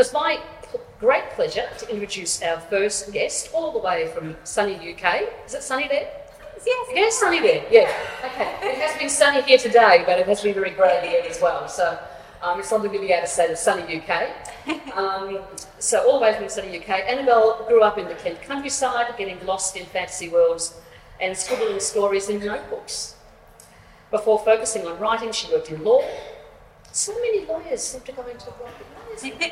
it's my great pleasure to introduce our first guest, all the way from sunny UK. Is it sunny there? Yes. Yes, sunny there. Yeah. Okay. It has been sunny here today, but it has been very grey here as well. So um, it's lovely to be able to say the sunny UK. Um, so all the way from sunny UK. Annabel grew up in the Kent countryside, getting lost in fantasy worlds and scribbling stories in notebooks. Before focusing on writing, she worked in law. So many lawyers seem to go into writing.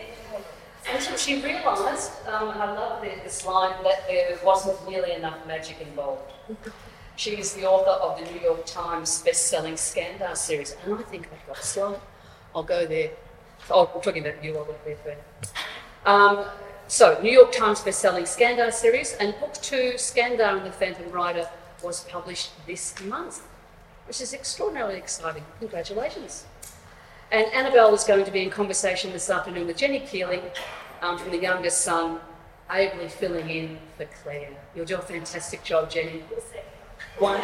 Until she realised, um, I love this line, that there wasn't nearly enough magic involved. She is the author of the New York Times best-selling Skandar series, and I think I've got a slide. I'll go there. Oh, we're talking about you, I'll go there first. Um, so, New York Times best-selling Skandar series, and book two, Skandar and the Phantom Rider, was published this month, which is extraordinarily exciting. Congratulations. And Annabel is going to be in conversation this afternoon with Jenny Keeling um, from the youngest son, ably filling in for Claire. You'll do a fantastic job, Jenny. One.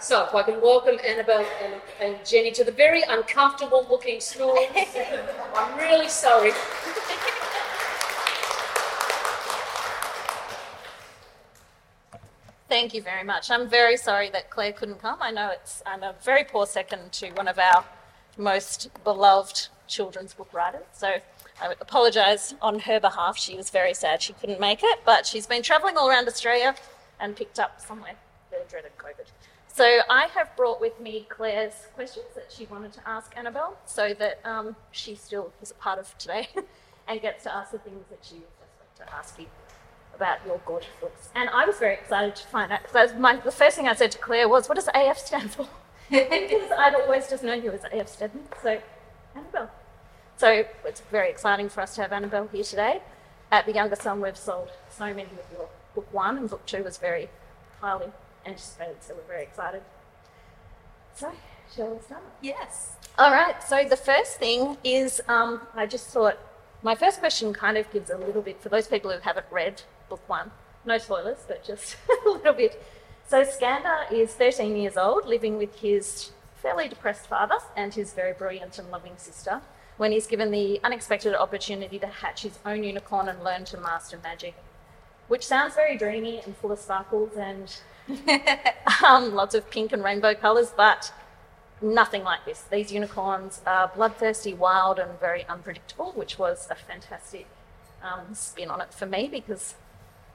So, if I can welcome Annabel and, and Jenny to the very uncomfortable looking stool. I'm really sorry. Thank you very much. I'm very sorry that Claire couldn't come. I know it's I'm a very poor second to one of our most beloved children's book writers. So I apologise on her behalf. She was very sad she couldn't make it, but she's been travelling all around Australia and picked up somewhere the dreaded COVID. So I have brought with me Claire's questions that she wanted to ask Annabel, so that um, she still is a part of today and gets to ask the things that she was to ask you about your gorgeous books. And I was very excited to find out because the first thing I said to Claire was, "What does AF stand for?" Because I'd always just known you as AF Steadman. So Annabel. So it's very exciting for us to have Annabel here today. At the Younger Sun, we've sold so many of your book one, and book two was very highly anticipated, so we're very excited. So, shall we start? Yes. All right. So the first thing is, um, I just thought my first question kind of gives a little bit for those people who haven't read book one. No spoilers, but just a little bit. So Skandar is 13 years old, living with his fairly depressed father and his very brilliant and loving sister. When he's given the unexpected opportunity to hatch his own unicorn and learn to master magic, which sounds very dreamy and full of sparkles and um, lots of pink and rainbow colours, but nothing like this. These unicorns are bloodthirsty, wild, and very unpredictable, which was a fantastic um, spin on it for me because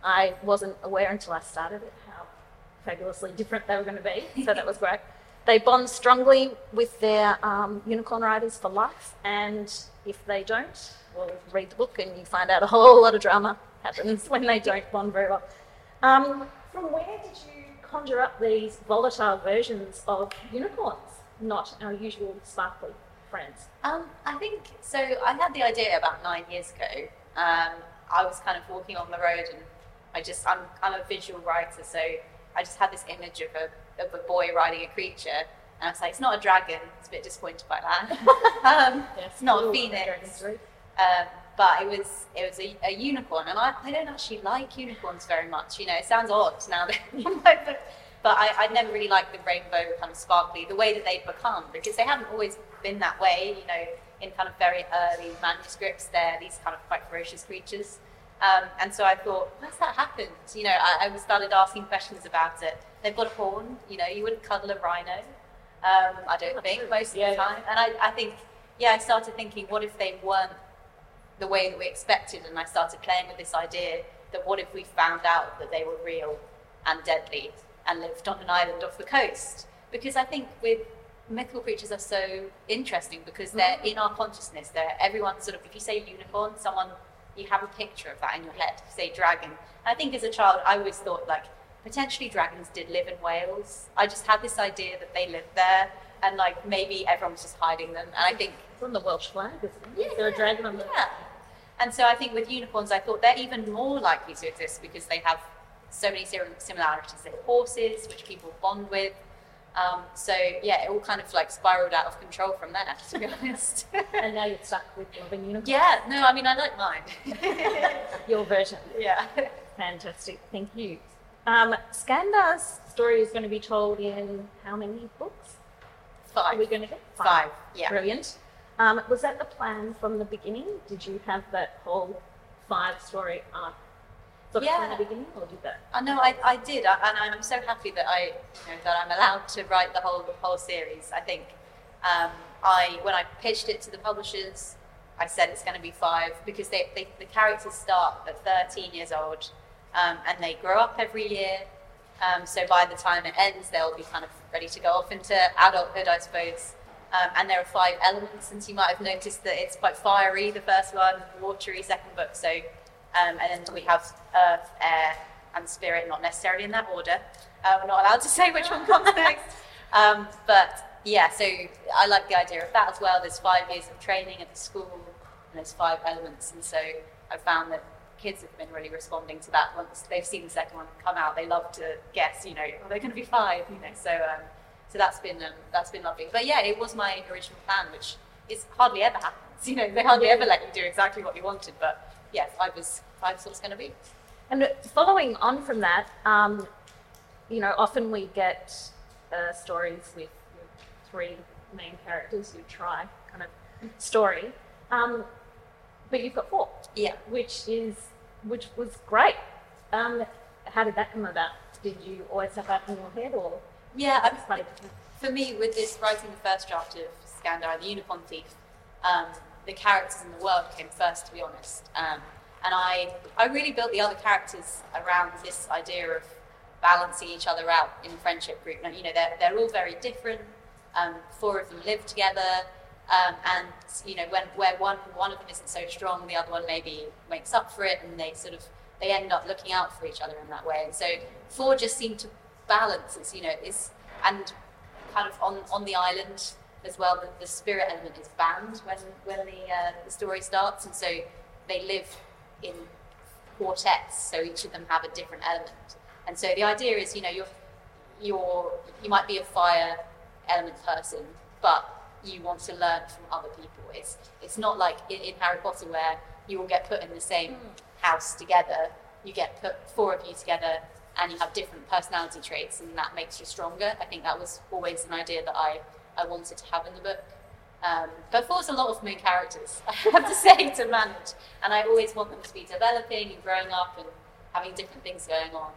I wasn't aware until I started it fabulously different they were going to be. So that was great. They bond strongly with their um, unicorn riders for life, and if they don't, well, read the book and you find out a whole lot of drama happens when they don't bond very well. Um, from where did you conjure up these volatile versions of unicorns, not our usual sparkly friends? Um, I think so. I had the idea about nine years ago. Um, I was kind of walking on the road, and I just I'm I'm a visual writer, so I just had this image of a of a boy riding a creature, and I was like, it's not a dragon. It's a bit disappointed by that. um, Yes, it's not a phoenix. Um, but it was it was a, a unicorn, and I, I don't actually like unicorns very much. You know, it sounds odd now that but, but I, I never really liked the rainbow kind of sparkly the way that they've become because they haven't always been that way. You know, in kind of very early manuscripts, they're these kind of quite ferocious creatures. Um, and so I thought, why's that happened? You know, I, I started asking questions about it. They've got a horn. You know, you wouldn't cuddle a rhino. Um, I don't think most of the time. And I, I think, yeah, I started thinking, what if they weren't the way that we expected? And I started playing with this idea that what if we found out that they were real and deadly and lived on an island off the coast? Because I think with mythical creatures are so interesting because they're in our consciousness. They're everyone sort of. If you say unicorn, someone you have a picture of that in your head. Say dragon, I think as a child I always thought like potentially dragons did live in Wales. I just had this idea that they lived there, and like maybe everyone was just hiding them. And I think It's on the Welsh flag, isn't it? Is there a dragon on the yeah. And so I think with unicorns, I thought they're even more likely to exist because they have so many sim- similarities. They're horses, which people bond with. Um, so yeah, it all kind of like spiraled out of control from there, to be honest. And now you're stuck with loving unicorns. yeah, no, I mean I like mine. Your version. yeah. Fantastic. Thank you. Um, Skandar's story is going to be told in how many books? Five. Are Five. we going to get Five. Yeah. Brilliant. Um, was that the plan from the beginning? Did you have that whole five story arc sort of from Yeah. the beginning, or did that? I know I, I did, I, and I'm so happy that I you know, that I'm allowed to write the whole the whole series. I think um, I when I pitched it to the publishers, I said it's going to be five because they, they the characters start at 13 years old, um, and they grow up every year. Um, so by the time it ends, they'll be kind of ready to go off into adulthood, I suppose. Um, and there are five elements, and you might have noticed that it's quite fiery, the first one, watery, second book. So, um, and then we have earth, air, and spirit, not necessarily in that order. Uh, we're not allowed to say which one comes next. Um, but yeah, so I like the idea of that as well. There's five years of training at the school, and there's five elements. And so I found that kids have been really responding to that once they've seen the second one come out. They love to guess, you know, are they going to be five? You know, so um, so that's been um, that's been lovely. But yeah, it was my original plan, which is hardly ever happens. You know, they hardly ever let you do exactly what you wanted. But yeah, five was five was going to be. And following on from that, um, you know, often we get uh, stories with, three main characters who try kind of story, um, but you've got four, Yeah. which is which was great. Um, how did that come about? Did you always have that in your head, or Yeah, I, it's funny? for me, with this writing the first draft of Skandar, the Unicorn Thief, um, the characters in the world came first, to be honest. Um, and I, I really built the other characters around this idea of balancing each other out in a friendship group. And, you know, they're, they're all very different. Um, four of them live together. Um, and, you know, when, where one, one of them isn't so strong, the other one maybe makes up for it and they sort of, they end up looking out for each other in that way. And so four just seemed to balance. It's, you know, is, and kind of on, on the island as well. The, the spirit element is banned when when the uh, the story starts, and so they live in quartets. So each of them have a different element. And so the idea is, you know, you're you're you might be a fire element person, but you want to learn from other people. It's it's not like in, in Harry Potter where you all get put in the same house together. You get put four of you together and you have different personality traits and that makes you stronger. I think that was always an idea that I, I wanted to have in the book. Um, but four's a lot of main characters, I have to say, to manage. And I always want them to be developing and growing up and having different things going on.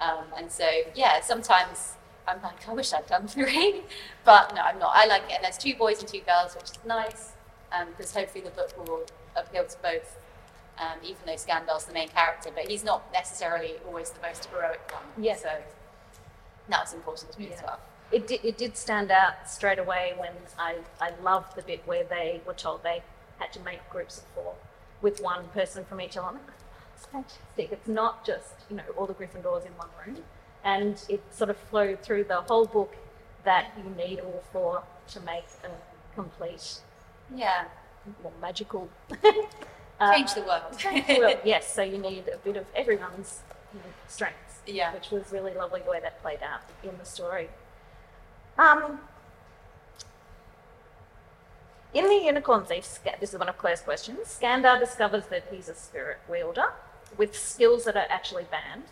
Um, and so, yeah, sometimes I'm like, I wish I'd done three. But no, I'm not. I like it. And there's two boys and two girls, which is nice because hopefully the book will appeal to both um, even though Skandar's the main character, but he's not necessarily always the most heroic one. Yeah. So that was important to me as well. It did, it did stand out straight away when I, I loved the bit where they were told they had to make groups of four with one person from each element. It's fantastic. It's not just, you know, all the Gryffindors in one room. And it sort of flowed through the whole book that you need all four to make a complete, Yeah. more magical. uh, Change the world. change the world. Yes, so you need a bit of everyone's you know, strengths Yeah. which was really lovely the way that played out in the story. Um, in the Unicorn Thief, this is one of Claire's questions. Skandar discovers that he's a spirit wielder with skills that are actually banned,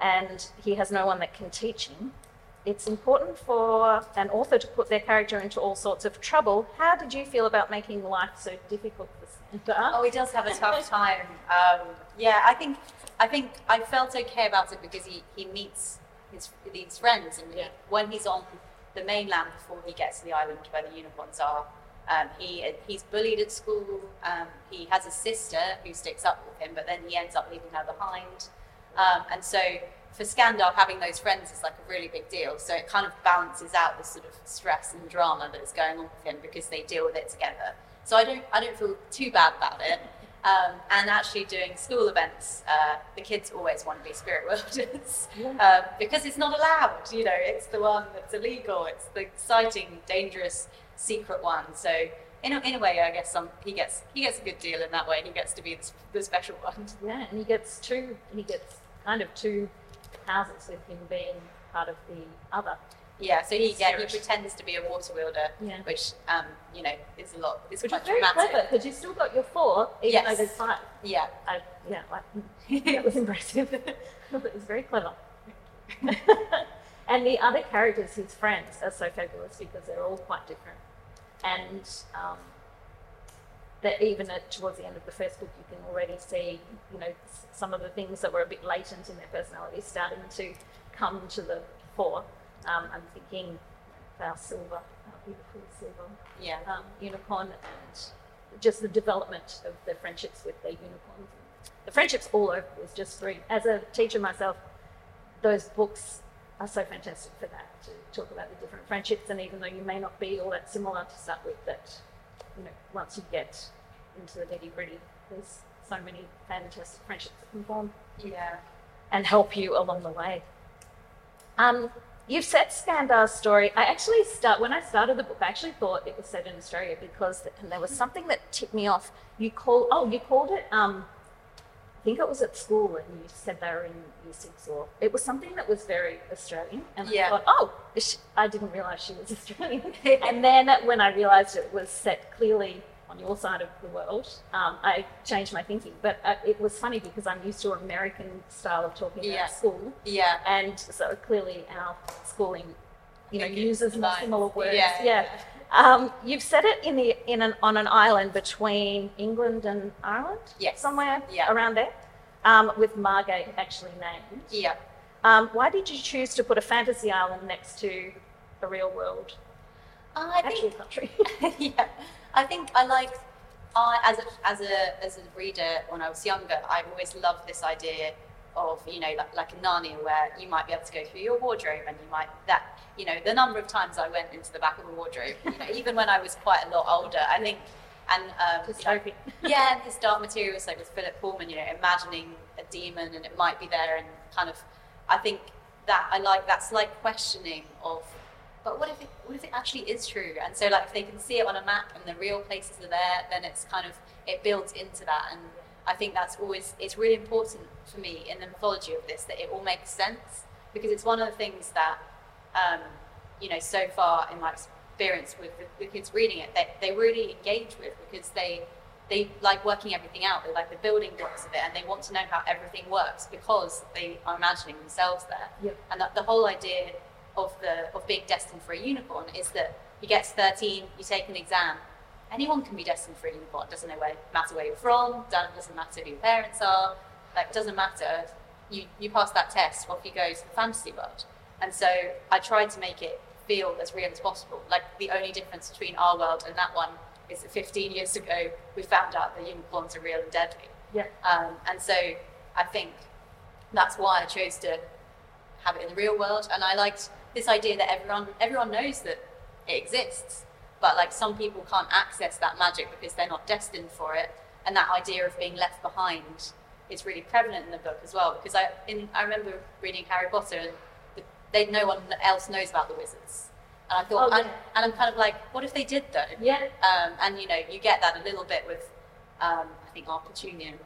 and he has no one that can teach him. It's important for an author to put their character into all sorts of trouble. How did you feel about making life so difficult for Skandar? Oh, he does have a tough time. Um, yeah, I think I think I felt okay about it because he, he meets his these friends, and Yeah. when he's on the mainland before he gets to the island where the unicorns are, um, he he's bullied at school. Um, he has a sister who sticks up with him, but then he ends up leaving her behind. Um, and so for Skandar, having those friends is like a really big deal. So it kind of balances out the sort of stress and drama that is going on with him because they deal with it together. So I don't I don't feel too bad about it. Um, and actually doing school events, uh, the kids always want to be spirit wielders um, because it's not allowed. You know, it's the one that's illegal. It's the exciting, dangerous, secret one. So in a, in a way, I guess some, he gets he gets a good deal in that way. He gets to be the, the special one. Yeah, and he gets two. He gets kind of two houses with him being part of the other. Yeah, so he yeah, he pretends to be a water wielder, Yeah. which um, you know is a lot. It's Which quite is very dramatic. clever because you've still got your four, even Yes. though there's five. Yeah, I, yeah, like, that was impressive. it was very clever. and the other characters, his friends, are so fabulous because they're all quite different. And um, that even at, towards the end of the first book, you can already see, you know, some of the things that were a bit latent in their personalities starting to come to the fore. Um, I'm thinking Val Silver, our beautiful Silver Yeah. um, unicorn and just the development of the friendships with their unicorns. The friendships all over was just through. As a teacher myself, those books are so fantastic for that to talk about the different friendships. And even though you may not be all that similar to start with, that you know once you get into the nitty gritty, there's so many fantastic friendships that can form Yeah. and help you along the way. Um, you've set Skandar's story. I actually start when I started the book. I actually thought it was set in Australia because and there was something that tipped me off. You call oh you called it. Um, I think it was at school, and you said they were in year six, or it was something that was very Australian. And Yeah. I thought, oh, I didn't realize she was Australian. and then when I realized it was set clearly on your side of the world, um, I changed my thinking. But uh, it was funny because I'm used to an American style of talking Yeah. about school, Yeah. and so clearly our schooling, you know, uses more similar words. Yeah, yeah. Um, you've said it in the in an on an island between England and Ireland. Yes. somewhere Yeah. around there, um, with Margate actually named. Yeah. Um, why did you choose to put a fantasy island next to a real world, Uh, I actual think country? yeah, I think I like. I as a as a as a reader when I was younger, I've always loved this idea of you know like, like a Narnia where you might be able to go through your wardrobe and you might that you know the number of times I went into the back of a wardrobe, you know, even when I was quite a lot older, I think. And um, yeah, and his dark materials, like with Philip Pullman, you know, imagining a daemon and it might be there, and kind of, I think that I like that's like questioning of, but what if it, what if it actually is true? And so, like, if they can see it on a map and the real places are there, then it's kind of it builds into that, and I think that's always it's really important for me in the mythology of this that it all makes sense because it's one of the things that, um, you know, so far in my experience with the, the kids reading it, they, they really engage with because they they like working everything out. They like the building blocks of it, and they want to know how everything works because they are imagining themselves there. Yep. And that the whole idea of the of being destined for a unicorn is that you get to 13, you take an exam. Anyone can be destined for a unicorn. It doesn't know where, matter where you're from. Doesn't matter who your parents are. Like doesn't matter. You you pass that test, off you go to the fantasy world. And so I tried to make it feel as real as possible. Like the only difference between our world and that one is that 15 years ago we found out that unicorns are real and deadly. Yeah. Um, and so I think that's why I chose to have it in the real world. And I liked this idea that everyone everyone knows that it exists, but like some people can't access that magic because they're not destined for it. And that idea of being left behind is really prevalent in the book as well. Because I in I remember reading Harry Potter and the, they no one else knows about the wizards. And I thought, Oh, and, yeah. and I'm kind of like, what if they did though? Yeah. Um, and you know, you get that a little bit with, um, I think our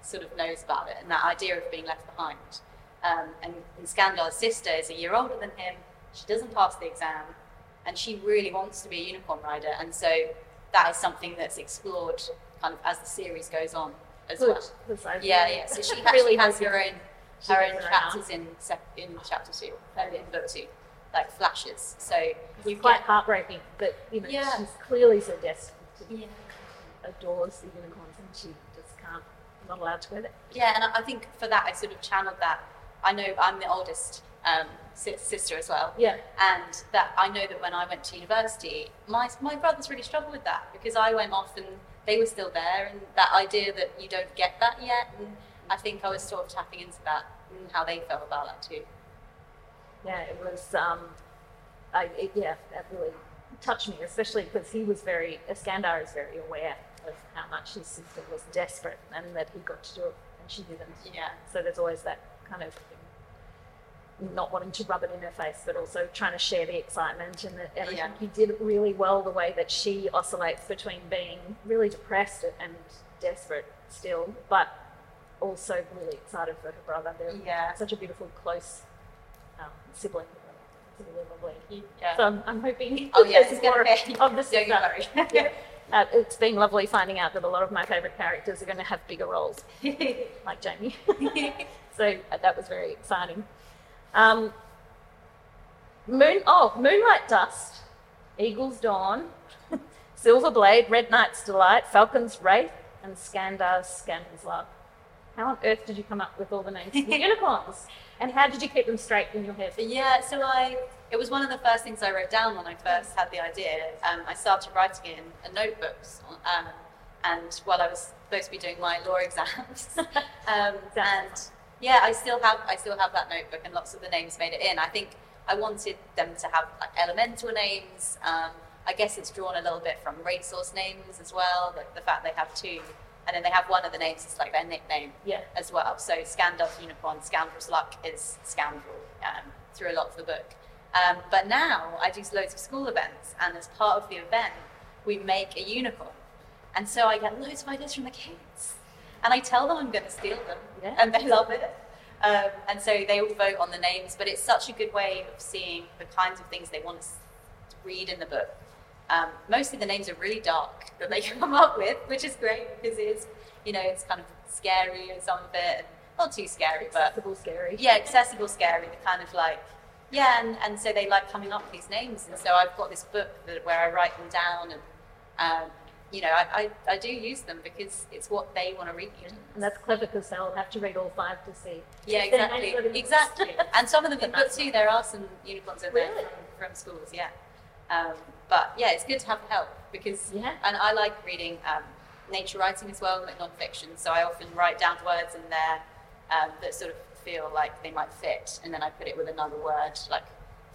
sort of knows about it and that idea of being left behind. Um, and, and sister is a year older than him. She doesn't pass the exam, and she really wants to be a unicorn rider. And so that is something that's explored kind of as the series goes on as Good. well. Yeah, yeah. So she really actually has her own her own her chapters in in chapter two, uh, in book two, like flashes. So you It's quite get heartbreaking but you know Yeah. she's clearly so desperate. to yeah. adores the unicorns and she just can't not allowed to go there. Yeah, and I think for that I sort of channeled that. I know I'm the oldest um, sister as well, Yeah. and that I know that when I went to university, my my brothers really struggled with that because I went off and they were still there, and that idea that you don't get that yet, and I think I was sort of tapping into that and how they felt about that too. Yeah, it was. Um, I it, yeah, that really touched me, especially because he was very. Iskandar is very aware of how much his sister was desperate and that he got to do it and she didn't. Yeah, So there's always that kind of not wanting to rub it in her face, but also trying to share the excitement. And, the, and I think he did it really well the way that she oscillates between being really depressed and desperate still, but also really excited for her brother. They're Yeah. such a beautiful, close um, sibling. Really yeah. So I'm, I'm hoping oh yeah, there's it's more be. of this Don't you stuff. worry. Yeah. Uh, it's been lovely finding out that a lot of my favourite characters are going to have bigger roles, like Jamie. so uh, that was very exciting. Um, moon, oh, Moonlight Dust, Eagle's Dawn, Silver Blade, Red Night's Delight, Falcon's Wraith, and Skandar Love. How on earth did you come up with all the names of the unicorns? And how did you keep them straight in your head? Yeah, so I it was one of the first things I wrote down when I first had the idea. Um, I started writing it in a notebooks, um, and while I was supposed to be doing my law exams, um, and yeah, I still have I still have that notebook, and lots of the names made it in. I think I wanted them to have like, elemental names. Um, I guess it's drawn a little bit from racehorse names as well, like the fact they have two, and then they have one of the names is like their nickname Yeah. as well. So Skandar's unicorn, Scoundrel's luck is scoundrel um, through a lot of the book. Um, but now I do loads of school events, and as part of the event, we make a unicorn. And so I get loads of ideas from the kids. And I tell them I'm going to steal them, Yeah. and they love it. Um, and so they all vote on the names, but it's such a good way of seeing the kinds of things they want to read in the book. Um, mostly the names are really dark that they come up with, which is great because it's, you know, it's kind of scary and some of it, and not too scary, but Accessible, scary. yeah, accessible, scary, the kind of like, yeah, and, and so they like coming up with these names. And so I've got this book that, where I write them down and, um, you know, I, I, I do use them because it's what they want to read. And that's clever because they'll have to read all five to see. Yeah, exactly. names are in the Exactly. and some of them book two, there are some unicorns in there Really? from, from schools, yeah. Um, but yeah, it's good to have help because, Yeah. and I like reading um, nature writing as well, like non-fiction. So I often write down words in there um, that sort of feel like they might fit, and then I put it with another word like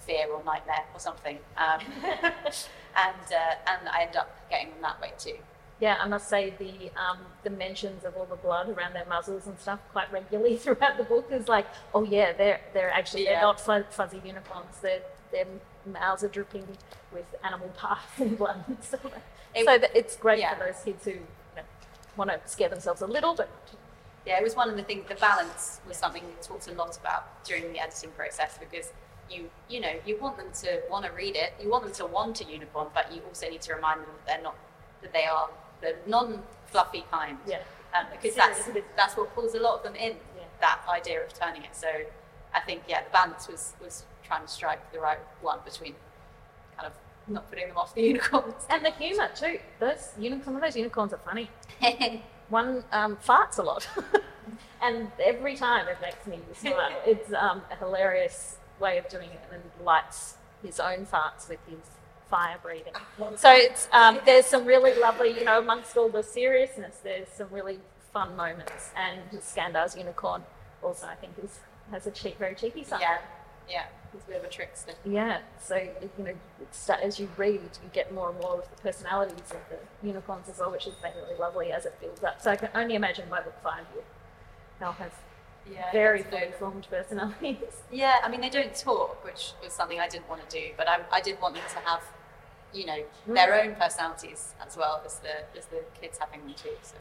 fear or nightmare or something. Um, and uh, and I end up getting them that way too. Yeah, I must say the um, the mentions of all the blood around their muzzles and stuff quite regularly throughout the book is like, oh yeah, they're they're actually they're not fuzzy unicorns. Their their mouths are dripping with animal parts and blood and stuff. It- so it's great yeah. for those kids who you know, want to scare themselves a little, but Yeah, it was one of the things. The balance was something we talked a lot about during the editing process because you you know you want them to want to read it, you want them to want a unicorn, but you also need to remind them that they're not that they are the non-fluffy kind. yeah, um, because that's that's what pulls a lot of them in. Yeah. That idea of turning it. So I think yeah, the balance was was trying to strike the right one between kind of not putting them off the unicorns. and the humour too. Those unicorns, some of those unicorns are funny. One um, farts a lot, and every time it makes me smile. It's um, a hilarious way of doing it, and lights his own farts with his fire breathing. So it's um, there's some really lovely, you know, amongst all the seriousness, there's some really fun moments, and Skandar's unicorn also I think is has a cheek, very cheeky side. yeah, yeah, he's a bit of a trickster. Yeah, so you know, as you read, you get more and more of the personalities of the unicorns as well, which has been really lovely as it builds up. So I can only imagine by book five, you- they'll have Yeah, very it's no- fully formed personalities. Yeah, I mean they don't talk, which was something I didn't want to do, but I, I did want them to have, you know, their own personalities as well as the as the kids having them too. So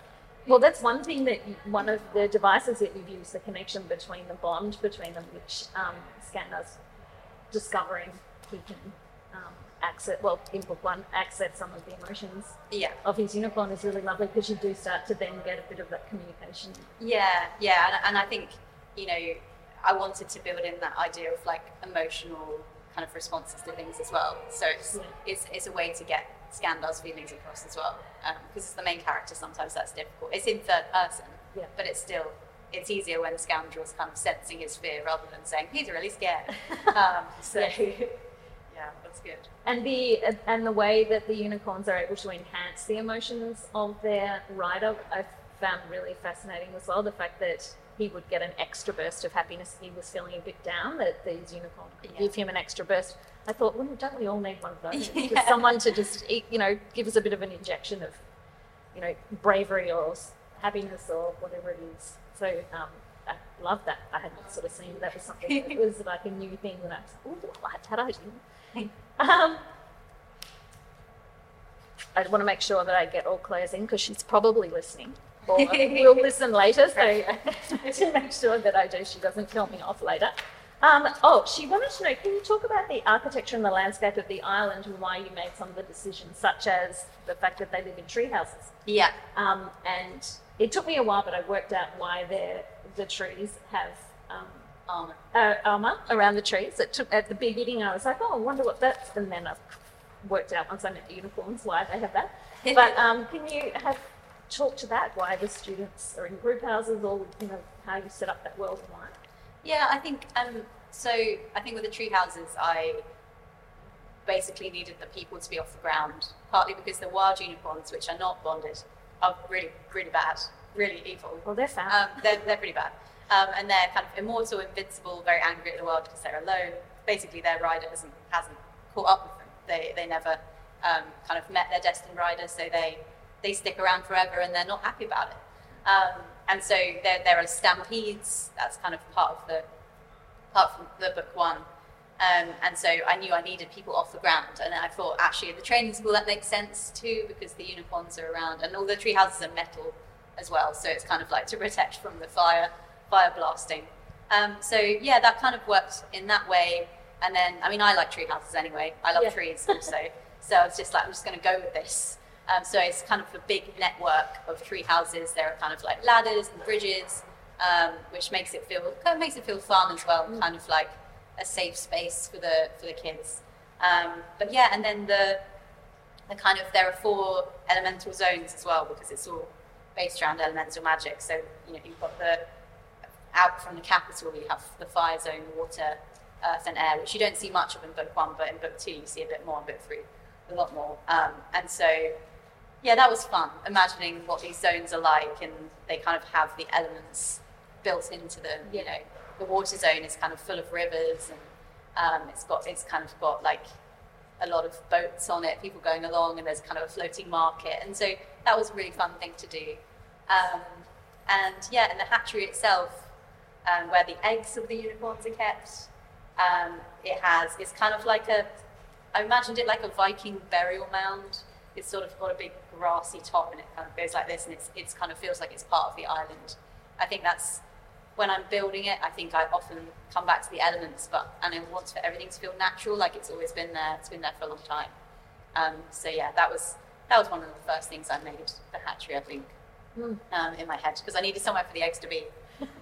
Well, that's one thing that you, one of the devices that you've used, the connection between the bond between them, which um, Skandar's discovering he can um, access, well, in book one, access some of the emotions yeah, of his unicorn is really lovely because you do start to then get a bit of that communication. yeah, yeah, and, and I think you know I wanted to build in that idea of like emotional kind of responses to things as well. So it's Yeah. it's, it's a way to get Skandar's feelings across as well because it's the main character. Sometimes that's difficult. It's in third person, Yeah. but it's still it's easier when the scoundrel's kind of sensing his fear rather than saying he's really scared. um, so Yeah. Yeah, that's good. And the and the way that the unicorns are able to enhance the emotions of their rider, I found really fascinating as well. The fact that he would get an extra burst of happiness if he was feeling a bit down, that these unicorns could Yeah. give him an extra burst. I thought, well, don't we all need one of those? Yeah. Just someone to just, you know, give us a bit of an injection of, you know, bravery or happiness or whatever it is. So um, I love that. I hadn't sort of seen that was something that was like a new thing that I was, oh, I like that idea. Um, I want to make sure that I get all Claire's in because she's probably listening. Or will listen later, so to make sure that I do, she doesn't kill me off later. Um, oh, she wanted to know, can you talk about the architecture and the landscape of the island and why you made some of the decisions, such as the fact that they live in tree houses? Yeah, Um, and it took me a while, but I worked out why the trees have um, armor. uh, armor around the trees. It took at the beginning. I was like, oh, I wonder what that's. And then I've worked out once I met the unicorns why they have that. But um, can you have talk to that? Why the students are in group houses, or you know how you set up that world and why? Yeah, I think um, so. I think with the tree houses, I basically needed the people to be off the ground, partly because the wild unicorns, which are not bonded, are really, really bad, really evil. Well, they're found. Um, they're, they're pretty bad. Um, and they're kind of immortal, invincible, very angry at the world because they're alone. Basically, their rider hasn't, hasn't caught up with them. They, they never um, kind of met their destined rider, so they, they stick around forever and they're not happy about it. Um, and so there, there are stampedes, that's kind of part of the, part from the book one. Um, and so I knew I needed people off the ground. And I thought, actually, the training school, that makes sense too, because the unicorns are around. And all the tree houses are metal as well. So it's kind of like to protect from the fire, fire blasting. Um, so yeah, that kind of worked in that way. And then, I mean, I like tree houses anyway. I love Yeah. trees also. so I was just like, I'm just going to go with this. Um, so it's kind of a big network of tree houses. There are kind of like ladders and bridges, um, which makes it feel kind of makes it feel fun as well, kind of like a safe space for the for the kids. Um, but yeah, and then the the kind of there are four elemental zones as well because it's all based around elemental magic. So you know you've got the out from the capital you have the fire zone, water, earth, and air, which you don't see much of in book one, but in book two you see a bit more. In book three, a lot more. Um, and so yeah, that was fun imagining what these zones are like, and they kind of have the elements built into them. You know, the water zone is kind of full of rivers, and um, it's got it's kind of got like a lot of boats on it, people going along, and there's kind of a floating market, and so that was a really fun thing to do. Um, and yeah, and the hatchery itself, um, where the eggs of the unicorns are kept, um, it has it's kind of like a I imagined it like a Viking burial mound. It's sort of got a big grassy top and it kind of goes like this and it's, it's kind of feels like it's part of the island. I think that's when I'm building it, I think I often come back to the elements, but and I want for everything to feel natural, like it's always been there. It's been there for a long time. Um, so yeah, that was that was one of the first things I made the hatchery. I think Mm. um, in my head because I needed somewhere for the eggs to be.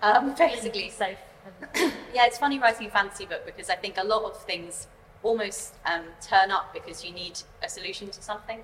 Um, basically, safe. And, yeah, it's funny writing a fantasy book because I think a lot of things almost um, turn up because you need a solution to something.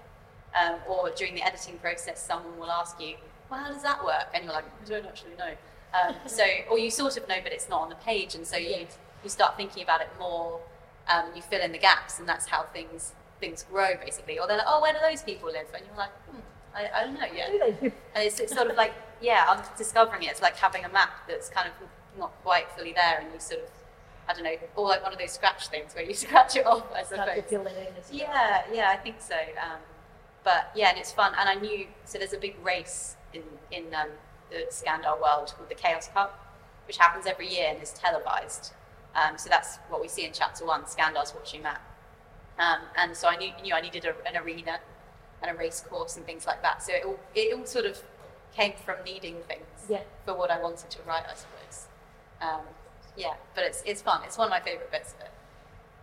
Um, or during the editing process, someone will ask you, well, how does that work? And you're like, I don't actually know. Um, so, or you sort of know, but it's not on the page. And so you, you start thinking about it more, um, you fill in the gaps, and that's how things things grow, basically. Or they're like, oh, where do those people live? And you're like, hmm, I, I don't know yet. And it's, it's sort of like, yeah, I'm discovering it. It's like having a map that's kind of not quite fully there, and you sort of, I don't know, or like one of those scratch things where you scratch it off, I suppose. fill it in as you. Yeah, yeah, I think so. Um, but yeah, and it's fun. And I knew, so there's a big race in, in um, the Skandar world called the Chaos Cup, which happens every year and is televised. Um, so that's what we see in chapter one, Skandar's watching that. Um, and so I knew, knew I needed a, an arena and a race course and things like that. So it all, it all sort of came from needing things Yeah. for what I wanted to write, I suppose. Um, yeah, but it's, it's fun. It's one of my favourite bits of it.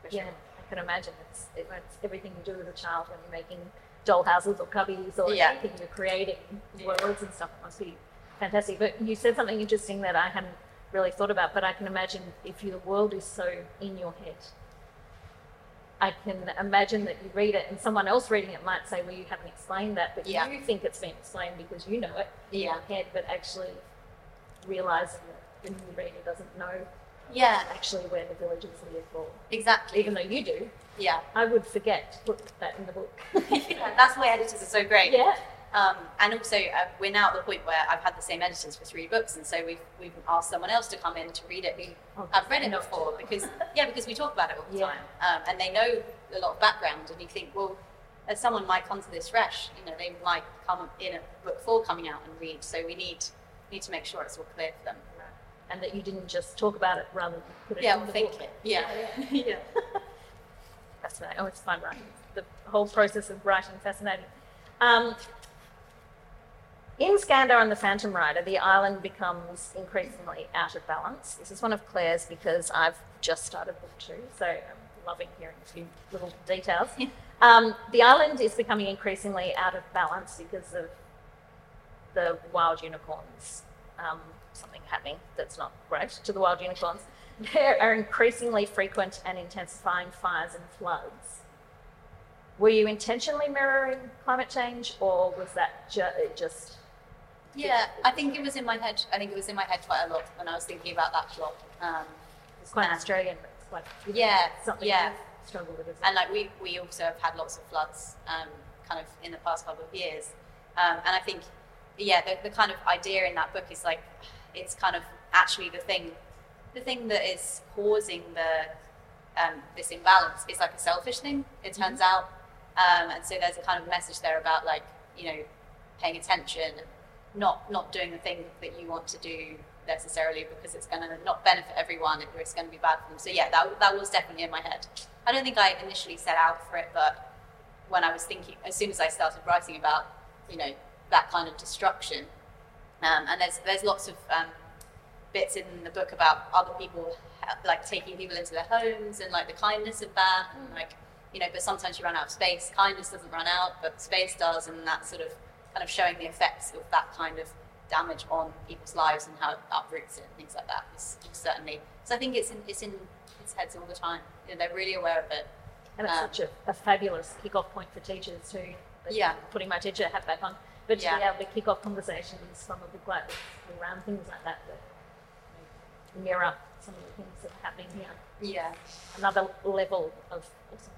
For Yeah, sure. I can imagine it's, it, it's everything you do as a child when you're making doll houses or cubbies or Yeah. anything you're creating Yeah. worlds and stuff. It must be fantastic. But you said something interesting that I hadn't really thought about, but I can imagine if your world is so in your head. I can imagine that you read it and someone else reading it might say, Well, you haven't explained that, but Yeah. you think it's been explained because you know it in Yeah. your head, but actually realizing that the new reader doesn't know Yeah, actually where the villagers live or exactly. even though you do, yeah. I would forget to put that in the book. yeah, that's why editors are so great. yeah. Um, and also, uh, we're now at the point where I've had the same editors for three books, and so we've we've asked someone else to come in to read it who Oh, have read it before because yeah, because we talk about it all the Yeah. time, um, and they know a lot of background, and you think, well, as someone might come to this fresh, you know, they might come in at book four coming out and read, so we need need to make sure it's all clear for them. And that you didn't just talk about it rather than put it Yeah, in we'll the think book. it. Yeah, yeah. Fascinating. Oh, it's fun writing. The whole process of writing fascinating. Um, in Skandar and the Phantom Rider, the island becomes increasingly out of balance. This is one of Claire's because I've just started book two, so I'm loving hearing a few little details. Um, the island is becoming increasingly out of balance because of the wild unicorns. Um, something happening that's not great to the wild unicorns. There are increasingly frequent and intensifying fires and floods. Were you intentionally mirroring climate change, or was that ju- just Yeah, I think it was in my head. I think it was in my head quite a lot when I was thinking about that plot. Um, It's quite an Australian, but it's quite Yeah, something yeah. you've struggled with. As and like we we also have had lots of floods um, kind of in the past couple of years um, and i think yeah the, the kind of idea in that book is like it's kind of actually the thing the thing that is causing the um, this imbalance is like a selfish thing it turns out um, and so there's a kind of message there about like you know paying attention not not doing the thing that you want to do necessarily because it's going to not benefit everyone or it's going to be bad for them. So yeah that, that was definitely in my head. I don't think I initially set out for it, but when I was thinking, as soon as I started writing about, you know, that kind of destruction, um, and there's there's lots of um, bits in the book about other people uh, like taking people into their homes and like the kindness of that, and like you know, but sometimes you run out of space. Kindness doesn't run out, but space does, and that sort of kind of showing the effects of that kind of damage on people's lives and how it uproots it and things like that is certainly. So I think it's in it's in its heads all the time. You know, they're really aware of it. And it's Um, such a, a fabulous kick-off point for teachers too. Yeah. Putting my teacher hat back on, but to Yeah. be able to kick off conversations from a book like around things like that that you know, mirror some of the things that are happening here. Yeah. Another level of awesome.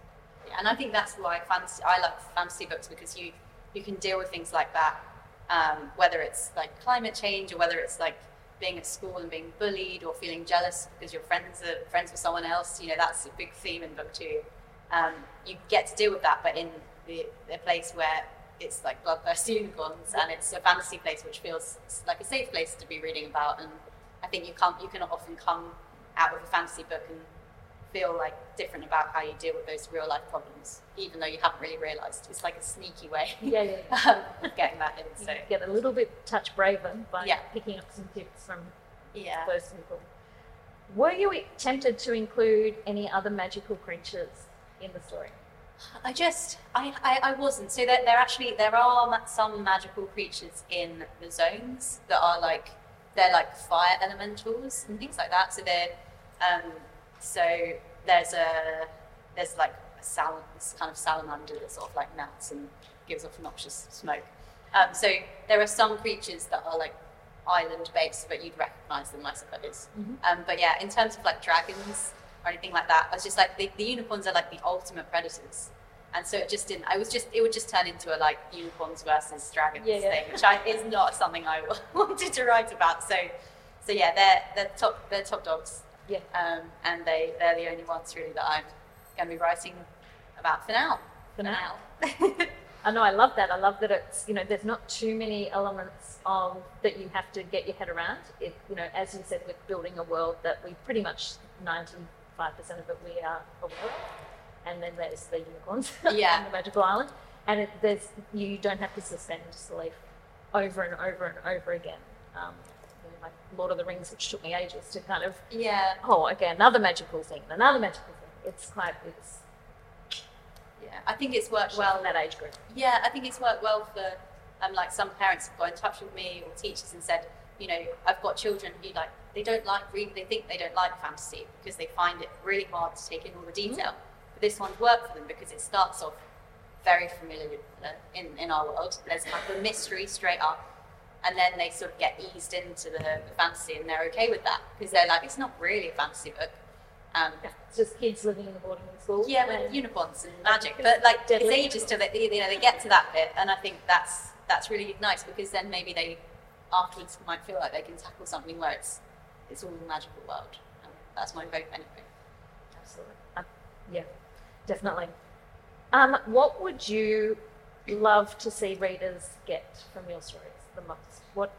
Yeah, and I think that's why fantasy. I like fantasy books because you you can deal with things like that, um, whether it's like climate change or whether it's like being at school and being bullied or feeling jealous because your friends are friends with someone else. You know, that's a big theme in book two. Um, you get to deal with that, but in the, the place where it's like bloodthirsty unicorns and it's a fantasy place which feels like a safe place to be reading about. And I think you come you can often come out of a fantasy book and feel like different about how you deal with those real life problems, even though you haven't really realised. It's like a sneaky way Yeah, yeah. of getting that in. You So get a little bit touch braver by Yeah. picking up some tips from yeah, those people. Were you tempted to include any other magical creatures in the story? I just I, I, I wasn't. So there, there actually there are some magical creatures in the zones that are like they're like fire elementals and things like that. So they're um, so there's a there's like a sal- this kind of salamander that sort of like melts and gives off noxious smoke. Um, so there are some creatures that are like island based, but you'd recognise them, I suppose. Mhm. Um, but yeah, in terms of like dragons or anything like that, I was just like the, the unicorns are like the ultimate predators. And so it just didn't. I was just. It would just turn into a like unicorns versus dragons Yeah, yeah. thing, which I, is not something I wanted to write about. So, so yeah, they're they're top they're top dogs, Yeah. um, and they they're the only ones really that I'm going to be writing about for now. For now. now. I know I love that. I love that it's you know there's not too many elements of that you have to get your head around. It you know as you said we're building a world that we pretty much 95 percent of it we are aware of, and then there's the unicorns Yeah. on the magical island, and it, there's you don't have to suspend disbelief over and over and over again. Um, like Lord of the Rings, which took me ages to kind of yeah, oh okay another magical thing, another magical thing. It's quite it's yeah. I think it's worked well in that age group. Yeah, I think it's worked well for um, like some parents have got in touch with me or teachers and said, you know, I've got children who like they don't like read, they think they don't like fantasy because they find it really hard to take in all the detail. But this one's worked for them because it starts off very familiar uh, in in our world. There's like a mystery straight up, and then they sort of get eased into the, the fantasy and they're okay with that because they're like, it's not really a fantasy book. Um, It's just kids living in a boarding school. yeah, with unicorns and magic, but like it's ages till they you know they get to that bit, and I think that's that's really nice because then maybe they afterwards might feel like they can tackle something where it's it's all a magical world. And that's my hope anyway. Absolutely. Uh, yeah, definitely. Um, what would you love to see readers get from your stories the most? What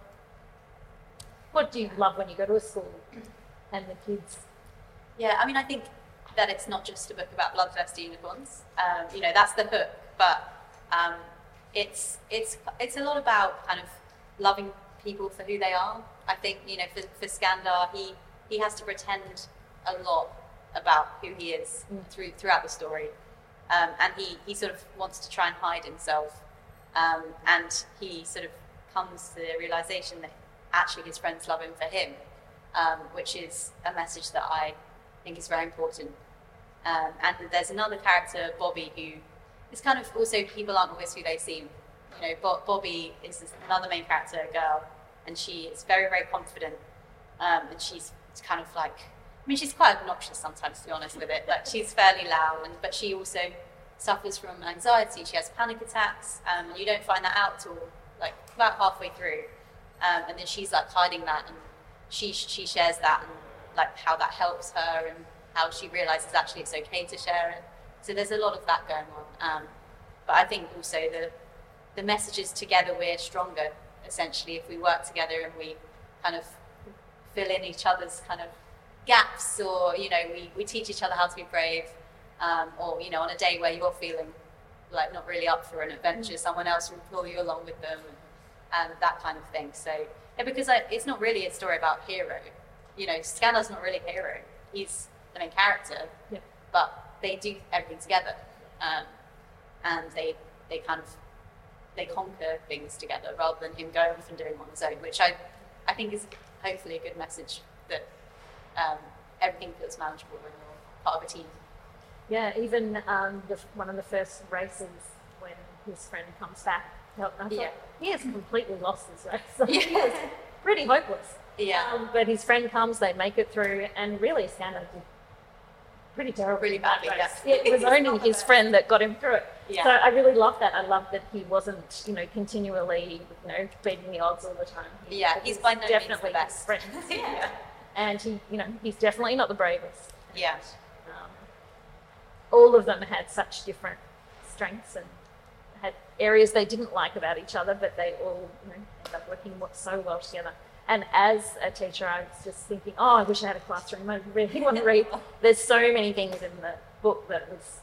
What do you love when you go to a school and the kids? Yeah, I mean, I think that it's not just a book about bloodthirsty unicorns. Um, you know, that's the hook, but um, it's it's it's a lot about kind of loving people for who they are. I think you know, for, for Skandar, he he has to pretend a lot about who he is Mm. through throughout the story, um, and he he sort of wants to try and hide himself, um, and he sort of comes to the realization that actually his friends love him for him, um, which is a message that I think is very important. Um, and there's another character, Bobby, who is kind of also people aren't always who they seem. you know, Bo- Bobby is another main character, a girl, and she is very, very confident, um, and she's kind of like, I mean, she's quite obnoxious sometimes, to be honest with it. Like she's fairly loud, and but she also suffers from anxiety. She has panic attacks, um, and you don't find that out till like about halfway through, um, and then she's like hiding that, and she she shares that and like how that helps her, and how she realizes actually it's okay to share it. So there's a lot of that going on. Um, but I think also the the message is together we're stronger. Essentially, if we work together and we kind of fill in each other's kind of gaps, or you know, we, we teach each other how to be brave, um, or you know, on a day where you're feeling like not really up for an adventure, someone else will pull you along with them, and, and that kind of thing. So yeah, because I, it's not really a story about hero. You know, Skandar's not really a hero. He's the main character, Yeah. but they do everything together, um, and they they kind of they conquer things together rather than him going off and doing on his own, which I I think is hopefully a good message that um, everything feels manageable when you're part of a team. Yeah, even um, the, one of the first races when his friend comes back, I thought, Yeah. he has completely lost his race. he Yeah. was pretty hopeless. Yeah. Um, but his friend comes, they make it through, and really Skandar did pretty terrible. Really badly, yeah. It was only his friend that got him through it. Yeah. So I really love that. I love that he wasn't, you know, continually, you know, beating the odds all the time. He- Yeah, he's by no means the definitely best. his friend. Yeah. And he, you know, he's definitely not the bravest. Yeah. All of them had such different strengths and had areas they didn't like about each other, but they all you know, ended up working so well together. And as a teacher, I was just thinking, oh, I wish I had a classroom. I really want to read. There's so many things in the book that was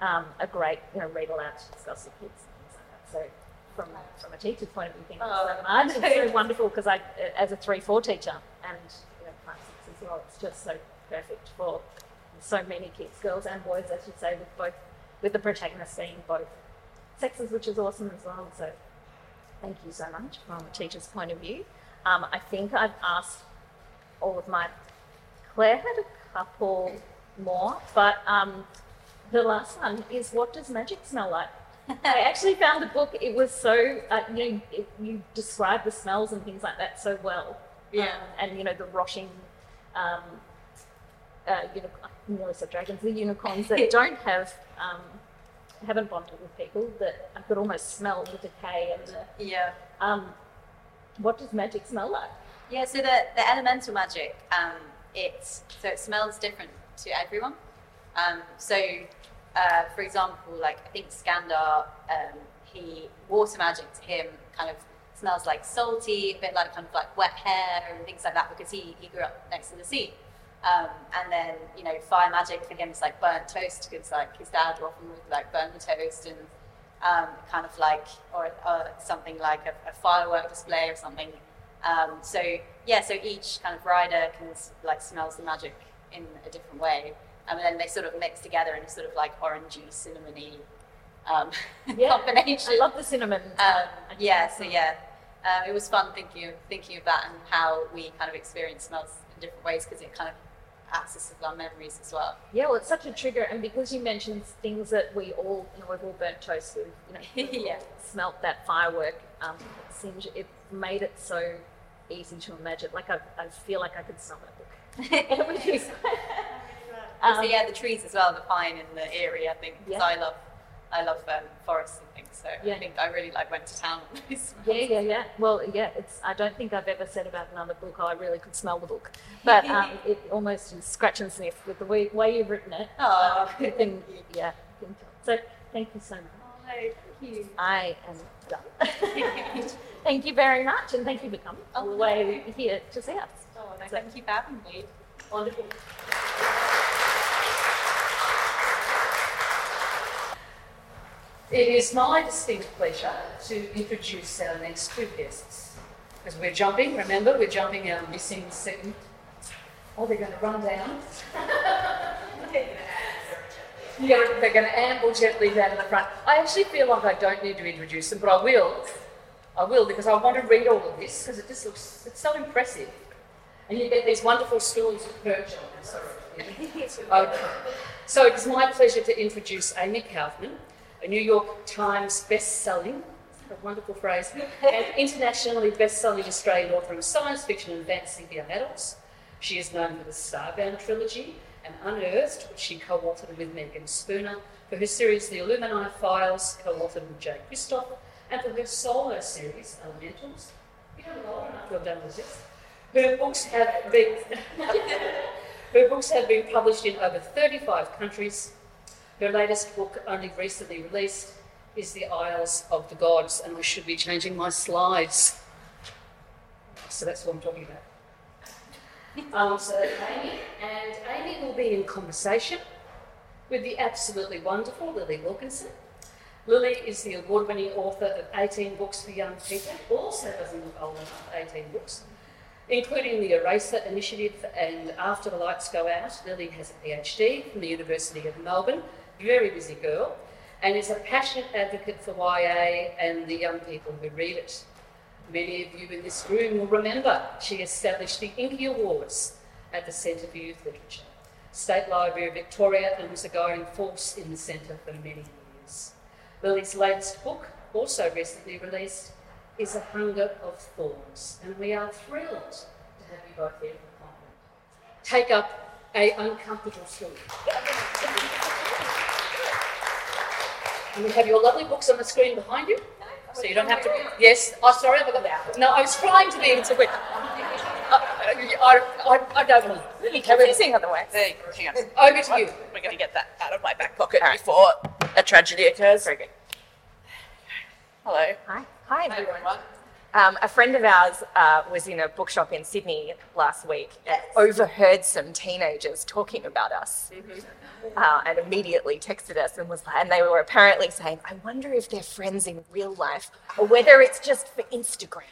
um, a great, you know, read aloud to discuss with kids and things like that. So from from a teacher's point of view, I think Oh, it's so much. It's so wonderful because I, as a three four teacher and you know, class six as well, it's just so perfect for so many kids, girls and boys, I should say, with both with the protagonists being both sexes, which is awesome as well. So thank you so much from a teacher's point of view. Um, I think I've asked all of my. Claire had a couple more, but um, the last one is what does magic smell like? I actually found the book. It was so uh, you know it, you describe the smells and things like that so well. Yeah. Um, and you know the rotting, um, uh, uni- I said dragons. The unicorns that don't have um, haven't bonded with people that I could almost smell the decay and the. Yeah. Um, what does magic smell like? Yeah, so the, the elemental magic, um, it so it smells different to everyone. Um, so, uh, for example, like I think Skandar, um, he water magic to him kind of smells like salty, a bit like kind of like wet hair and things like that because he, he grew up next to the sea. Um, and then you know fire magic for him is like burnt toast because like his dad often would like burn the toast and um, kind of like or, or something like a, a firework display or something. Um, so yeah, so each kind of rider can like smells the magic in a different way, and then they sort of mix together in a sort of like orangey, cinnamony um, combination. I love the cinnamon. Um, yeah, so yeah, um, it was fun thinking of, thinking of that and how we kind of experience smells different ways because it kind of accesses our memories as well. Yeah, well, it's such a trigger, and because you mentioned things that we all, you know, we've all burnt toast with, you know, Yeah. smelt that firework um, singe. It made it so easy to imagine. Like I, I feel like I could smell that book. Which is- so Um, yeah, the trees as well, the pine in the area. I think Yeah. I love, I love um, forests and things. So Yeah. I think I really like went to town. on those Yeah, yeah, yeah. Well, yeah. It's. I don't think I've ever said about another book. Oh, I really could smell the book, but um, it almost is scratch and sniff with the way, way you've written it. Oh, can, yeah. You can. So thank you so much. Oh, thank you. I am done. thank you very much, and thank you for coming all the way here to see us. Oh, no, thank you for having me. Wonderful. It is my distinct pleasure to introduce our next two guests. Because we're jumping, remember, we're jumping our missing segment. Oh, they're going to run down. Yeah, they're going to amble gently down to the front. I actually feel like I don't need to introduce them, but I will. I will because I want to read all of this because it just looks, it's so impressive. And you get these wonderful stools to perch on. Sorry. Okay. So it's my pleasure to introduce Amie Kaufman, a New York Times best-selling a wonderful phrase, and internationally best-selling Australian author of science fiction and fantasy young adults. She is known for the Starbound trilogy and Unearthed, which she co-authored with Meagan Spooner, for her series The Illuminae Files, co-authored with Jay Kristoff, and for her solo series Elementals. You don't old enough to have done this. Her books have been her books have been published in over 35 countries. Her latest book, only recently released, is The Isles of the Gods, and I should be changing my slides. So that's what I'm talking about. Um, so Amie, and Amie will be in conversation with the absolutely wonderful Lilli Wilkinson. Lilli is the award winning author of 18 books for young people, also doesn't look old enough, 18 books, including the Erasure Initiative and After the Lights Go Out. Lilli has a PhD from the University of Melbourne, very busy girl, and is a passionate advocate for YA and the young people who read it. Many of you in this room will remember she established the Inky Awards at the Centre for Youth Literature, State Library of Victoria, and was a guiding force in the centre for many years. Lilli's latest book, also recently released, is A Hunger of Thorns, and we are thrilled to have you both here. Take up a uncomfortable stool. And we have your lovely books on the screen behind you, so you don't have to. Yes. Oh, sorry, I forgot that. No, I was trying to be able to. Wait. Uh, I, I, I don't know. You're confusing otherwise. There you go. Hang on. Over to you. We're going to get that out of my back pocket before a tragedy occurs. Very good. Hello. Hi. Hi, Hi, everyone. Everyone. Um, a friend of ours uh, was in a bookshop in Sydney last week and overheard some teenagers talking about us, uh, and immediately texted us and was like, and they were apparently saying, "I wonder if they're friends in real life or whether it's just for Instagram."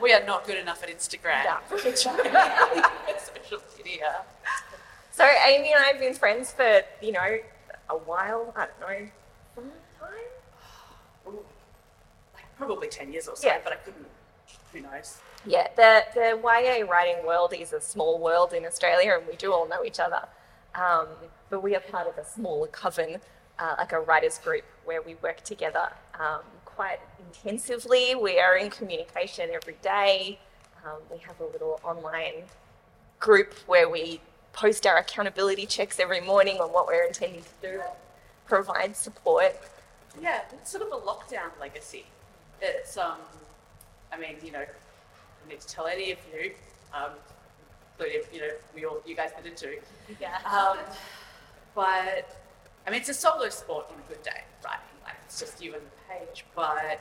We are not good enough at Instagram. Yeah. Social media. So Amie and I have been friends for you know a while. I don't know, some time. Ooh, like probably 10 years or so, Yeah. but I couldn't. Who knows? Yeah, the, the YA writing world is a small world in Australia and we do all know each other. Um, but we are part of a smaller coven, uh, like a writers group where we work together um, quite intensively. We are in communication every day. Um, we have a little online group where we post our accountability checks every morning on what we're intending to do, provide support. Yeah, it's sort of a lockdown legacy. It's, um, I mean, you know, I need to tell any of you, um, including, you know, we all, you guys did it too. Yeah. Um, but I mean, it's a solo sport on a good day, right? Like it's just you and the page. But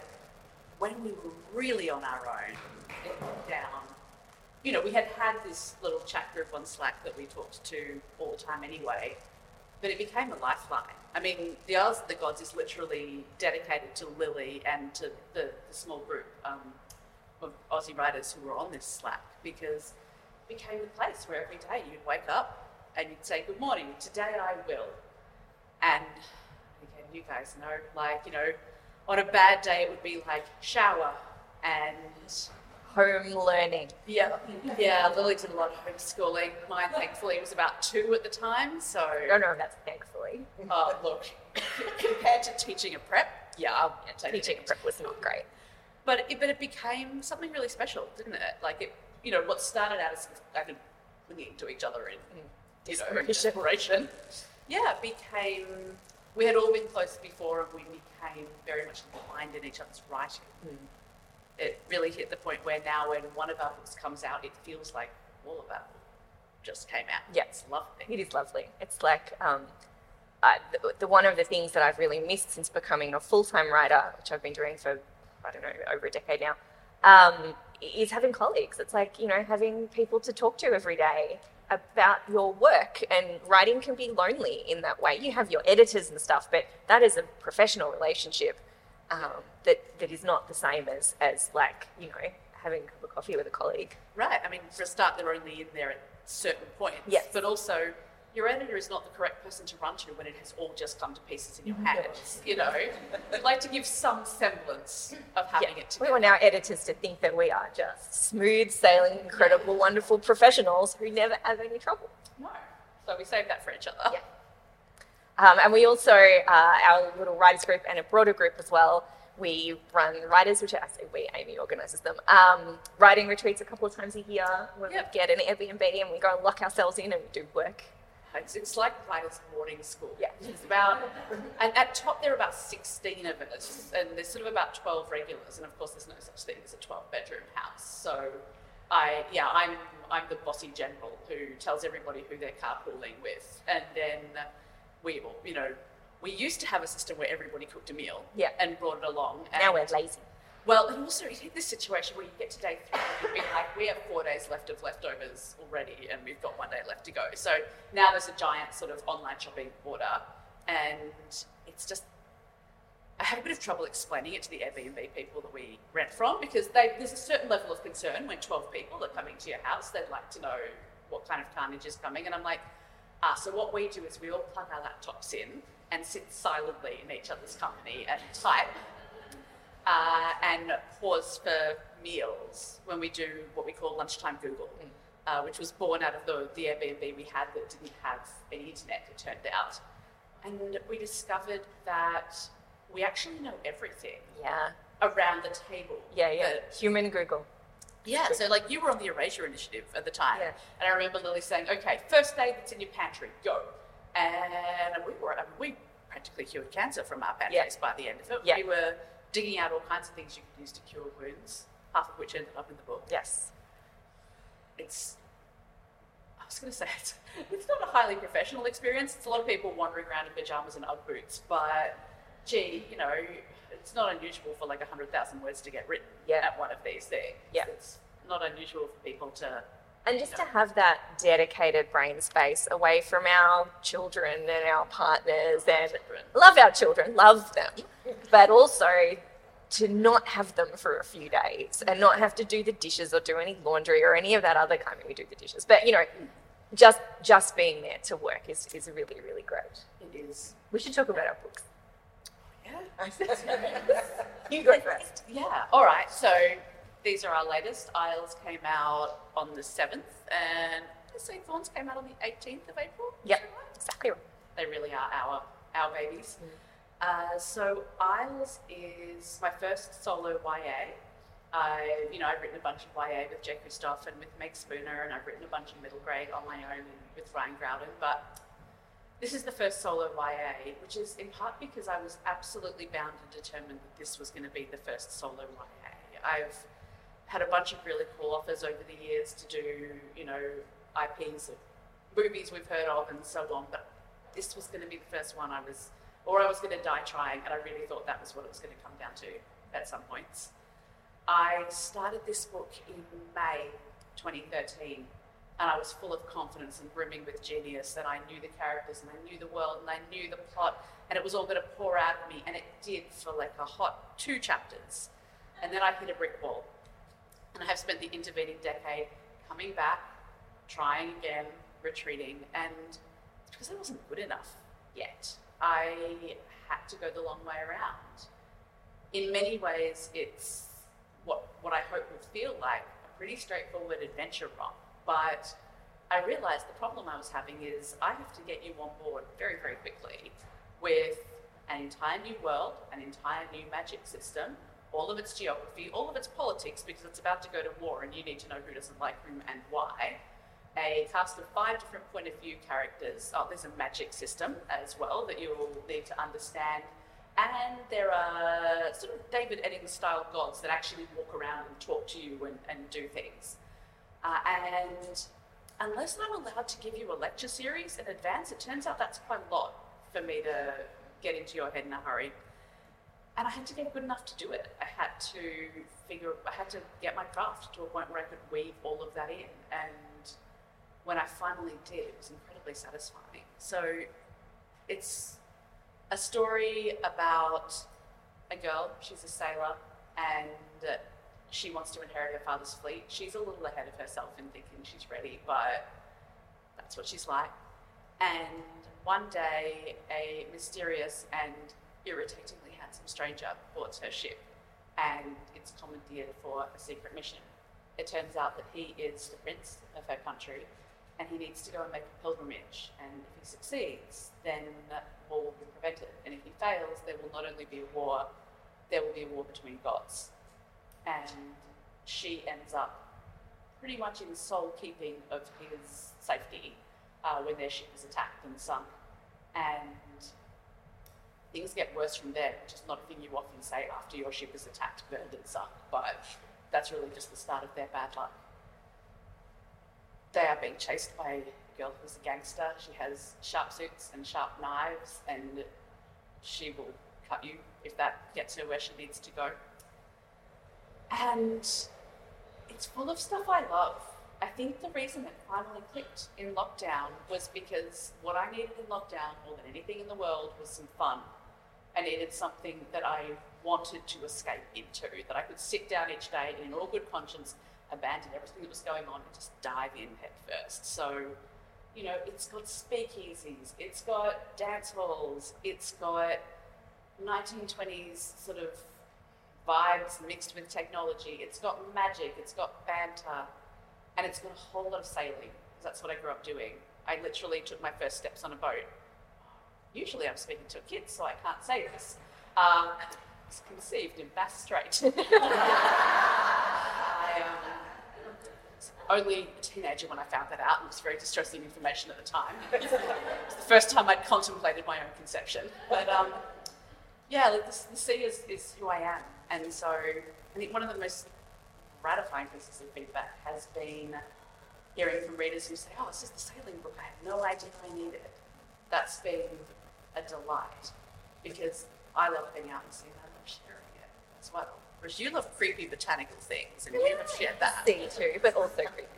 when we were really on our own, it went down. You know, we had had this little chat group on Slack that we talked to all the time anyway, but it became a lifeline. I mean, the Isles of the Gods is literally dedicated to Lilli and to the, the small group um, of Aussie writers who were on this Slack because it became the place where every day you'd wake up and you'd say, Good morning, today I will. And again, you guys know, like, you know, on a bad day it would be like shower and Home learning. yeah, yeah, Lilli did a lot of homeschooling. Mine thankfully was about two at the time, so I don't know if that's thankfully. uh, look, compared to teaching a prep, yeah, I'll take it Teaching any prep was not great. but it, but it became something really special, didn't it? Like it, you know, what started out as kind of clinging to each other in, you know, Desperation. yeah, became. We had all been close before, and we became very much aligned in each other's writing. It really hit the point where now, when one of our books comes out, it feels like all of our books just came out. Yeah. it's lovely. It is lovely. It's like um, uh, the, the one of the things that I've really missed since becoming a full time writer, which I've been doing for I don't know over a decade now, um, is having colleagues. It's like you know having people to talk to every day about your work, and writing can be lonely in that way. You have your editors and stuff, but that is a professional relationship um, that that is not the same as as like you know having a cup of coffee with a colleague. Right. I mean, for a start, they're only in there at certain points. Yes. But also, your editor is not the correct person to run to when it has all just come to pieces in your hands. You know, I'd like to give some semblance of having Yeah, it we together. want our editors to think that we are just smooth sailing, incredible, wonderful professionals who never have any trouble. No. So we save that for each other. Yeah. Um, and we also, uh, our little writers group and a broader group as well, we run writers, which I say we, Amy organises them, um, writing retreats a couple of times a year where Yep. we get an Airbnb and we go and lock ourselves in and we do work. It's, it's like writers' morning school. Yeah. It's about, and at top there are about 16 of us, and there's sort of about 12 regulars, and of course there's no such thing as a 12 bedroom house. So, I yeah, I'm I'm the bossy general who tells everybody who they're carpooling with, and then we you know. We used to have a system where everybody cooked a meal Yeah. and brought it along. And Now we're lazy. Well, and also you hit this situation where you get to day three and you'd be like, we have four days left of leftovers already, and we've got one day left to go. So now there's a giant sort of online shopping order, and it's just. I have a bit of trouble explaining it to the Airbnb people that we rent from because they, there's a certain level of concern when 12 people are coming to your house. They'd like to know what kind of carnage is coming. And I'm like, ah, so what we do is we all plug our laptops in and sit silently in each other's company and type uh, and pause for meals when we do what we call lunchtime Google, uh, which was born out of the, the Airbnb we had that didn't have any internet, it turned out. And we discovered that we actually know everything Yeah. around the table. Yeah, yeah. Human Google. Yeah, so like you were on the Erasure Initiative at the time, Yeah. and I remember Lilli saying, "Okay, first aid that's in your pantry, go." And we were, I mean, we practically cured cancer from our pantries by the end of it. Yeah. We were digging out all kinds of things you could use to cure wounds, half of which ended up in the book. Yes. It's, I was going to say, it's, it's not a highly professional experience. It's a lot of people wandering around in pajamas and UGG boots, but gee, you know, it's not unusual for like 100,000 words to get written Yeah. at one of these things. Yeah. It's not unusual for people to And just to have that dedicated brain space away from our children and our partners and Children. love our children, love them, but also to not have them for a few days and not have to do the dishes or do any laundry or any of that other kind. Mean, we do the dishes, but you know, just just being there to work is, is really, really great. It is. We should talk about our books. Yeah. You go first. Yeah. All right. So these are our latest. Isles came out on the 7th, and say Thorns came out on the 18th of April. Yep, right? exactly right. They really are our our babies. Uh, so Isles is my first solo YA. I, you know, I've written a bunch of YA with Jay Kristoff and with Meg Spooner, and I've written a bunch of middle grade on my own with Ryan Groudon. But this is the first solo YA, which is in part because I was absolutely bound and determined that this was going to be the first solo YA. I've had a bunch of really cool offers over the years to do, you know, IPs of movies we've heard of and so on, but this was going to be the first one I was, or I was going to die trying, and I really thought that was what it was going to come down to at some points. I started this book in May 2013, and I was full of confidence and brimming with genius and I knew the characters and I knew the world and I knew the plot, and it was all going to pour out of me, and it did for like a hot two chapters. And then I hit a brick wall. And I have spent the intervening decade coming back, trying again, retreating, and because I wasn't good enough yet. I had to go the long way around. In many ways, it's what, what I hope will feel like a pretty straightforward adventure romp. But I realized the problem I was having is I have to get you on board very, very quickly with an entire new world, an entire new magic system, all of its geography, all of its politics, because it's about to go to war and you need to know who doesn't like whom and why. A cast of five different point of view characters. Oh, there's a magic system as well that you will need to understand. And there are sort of David Eddings style gods that actually walk around and talk to you and, and do things. Uh, and unless I'm allowed to give you a lecture series in advance, it turns out that's quite a lot for me to get into your head in a hurry. And I had to get good enough to do it. I had to figure, I had to get my craft to a point where I could weave all of that in. And when I finally did, it was incredibly satisfying. So it's a story about a girl, she's a sailor, and she wants to inherit her father's fleet. She's a little ahead of herself in thinking she's ready, but that's what she's like. And one day, a mysterious and irritatingly handsome stranger boards her ship, and it's commandeered for a secret mission. It turns out that he is the prince of her country, and he needs to go and make a pilgrimage. And if he succeeds, then war will be prevented. And if he fails, there will not only be a war, there will be a war between gods. And she ends up pretty much in sole keeping of his safety uh, when their ship is attacked and sunk. And things get worse from there, which is not a thing you often say after your ship is attacked, burned, and sunk, but that's really just the start of their bad luck. They are being chased by a girl who's a gangster. She has sharp suits and sharp knives, and she will cut you if that gets her where she needs to go. And it's full of stuff I love. I think the reason it finally clicked in lockdown was because what I needed in lockdown more than anything in the world was some fun. I needed something that I wanted to escape into, that I could sit down each day and in all good conscience abandon everything that was going on and just dive in head first. So, you know, it's got speakeasies, it's got dance halls, it's got 1920s sort of vibes mixed with technology, it's got magic, it's got banter, and it's got a whole lot of sailing. That's what I grew up doing. I literally took my first steps on a boat usually I'm speaking to a kid, so I can't say this. Um, it's conceived in Bass Strait. I um, was only a teenager when I found that out, and it was very distressing information at the time. it was the first time I'd contemplated my own conception. But um, yeah, like the, the sea is, is who I am. And so I think one of the most gratifying pieces of feedback has been hearing from readers who say, oh, this is the sailing book. I had no idea I needed it. That's been a delight because I love being out and seeing and I sharing it as well. Whereas you love creepy botanical things and you have shared that. See too, but also creepy.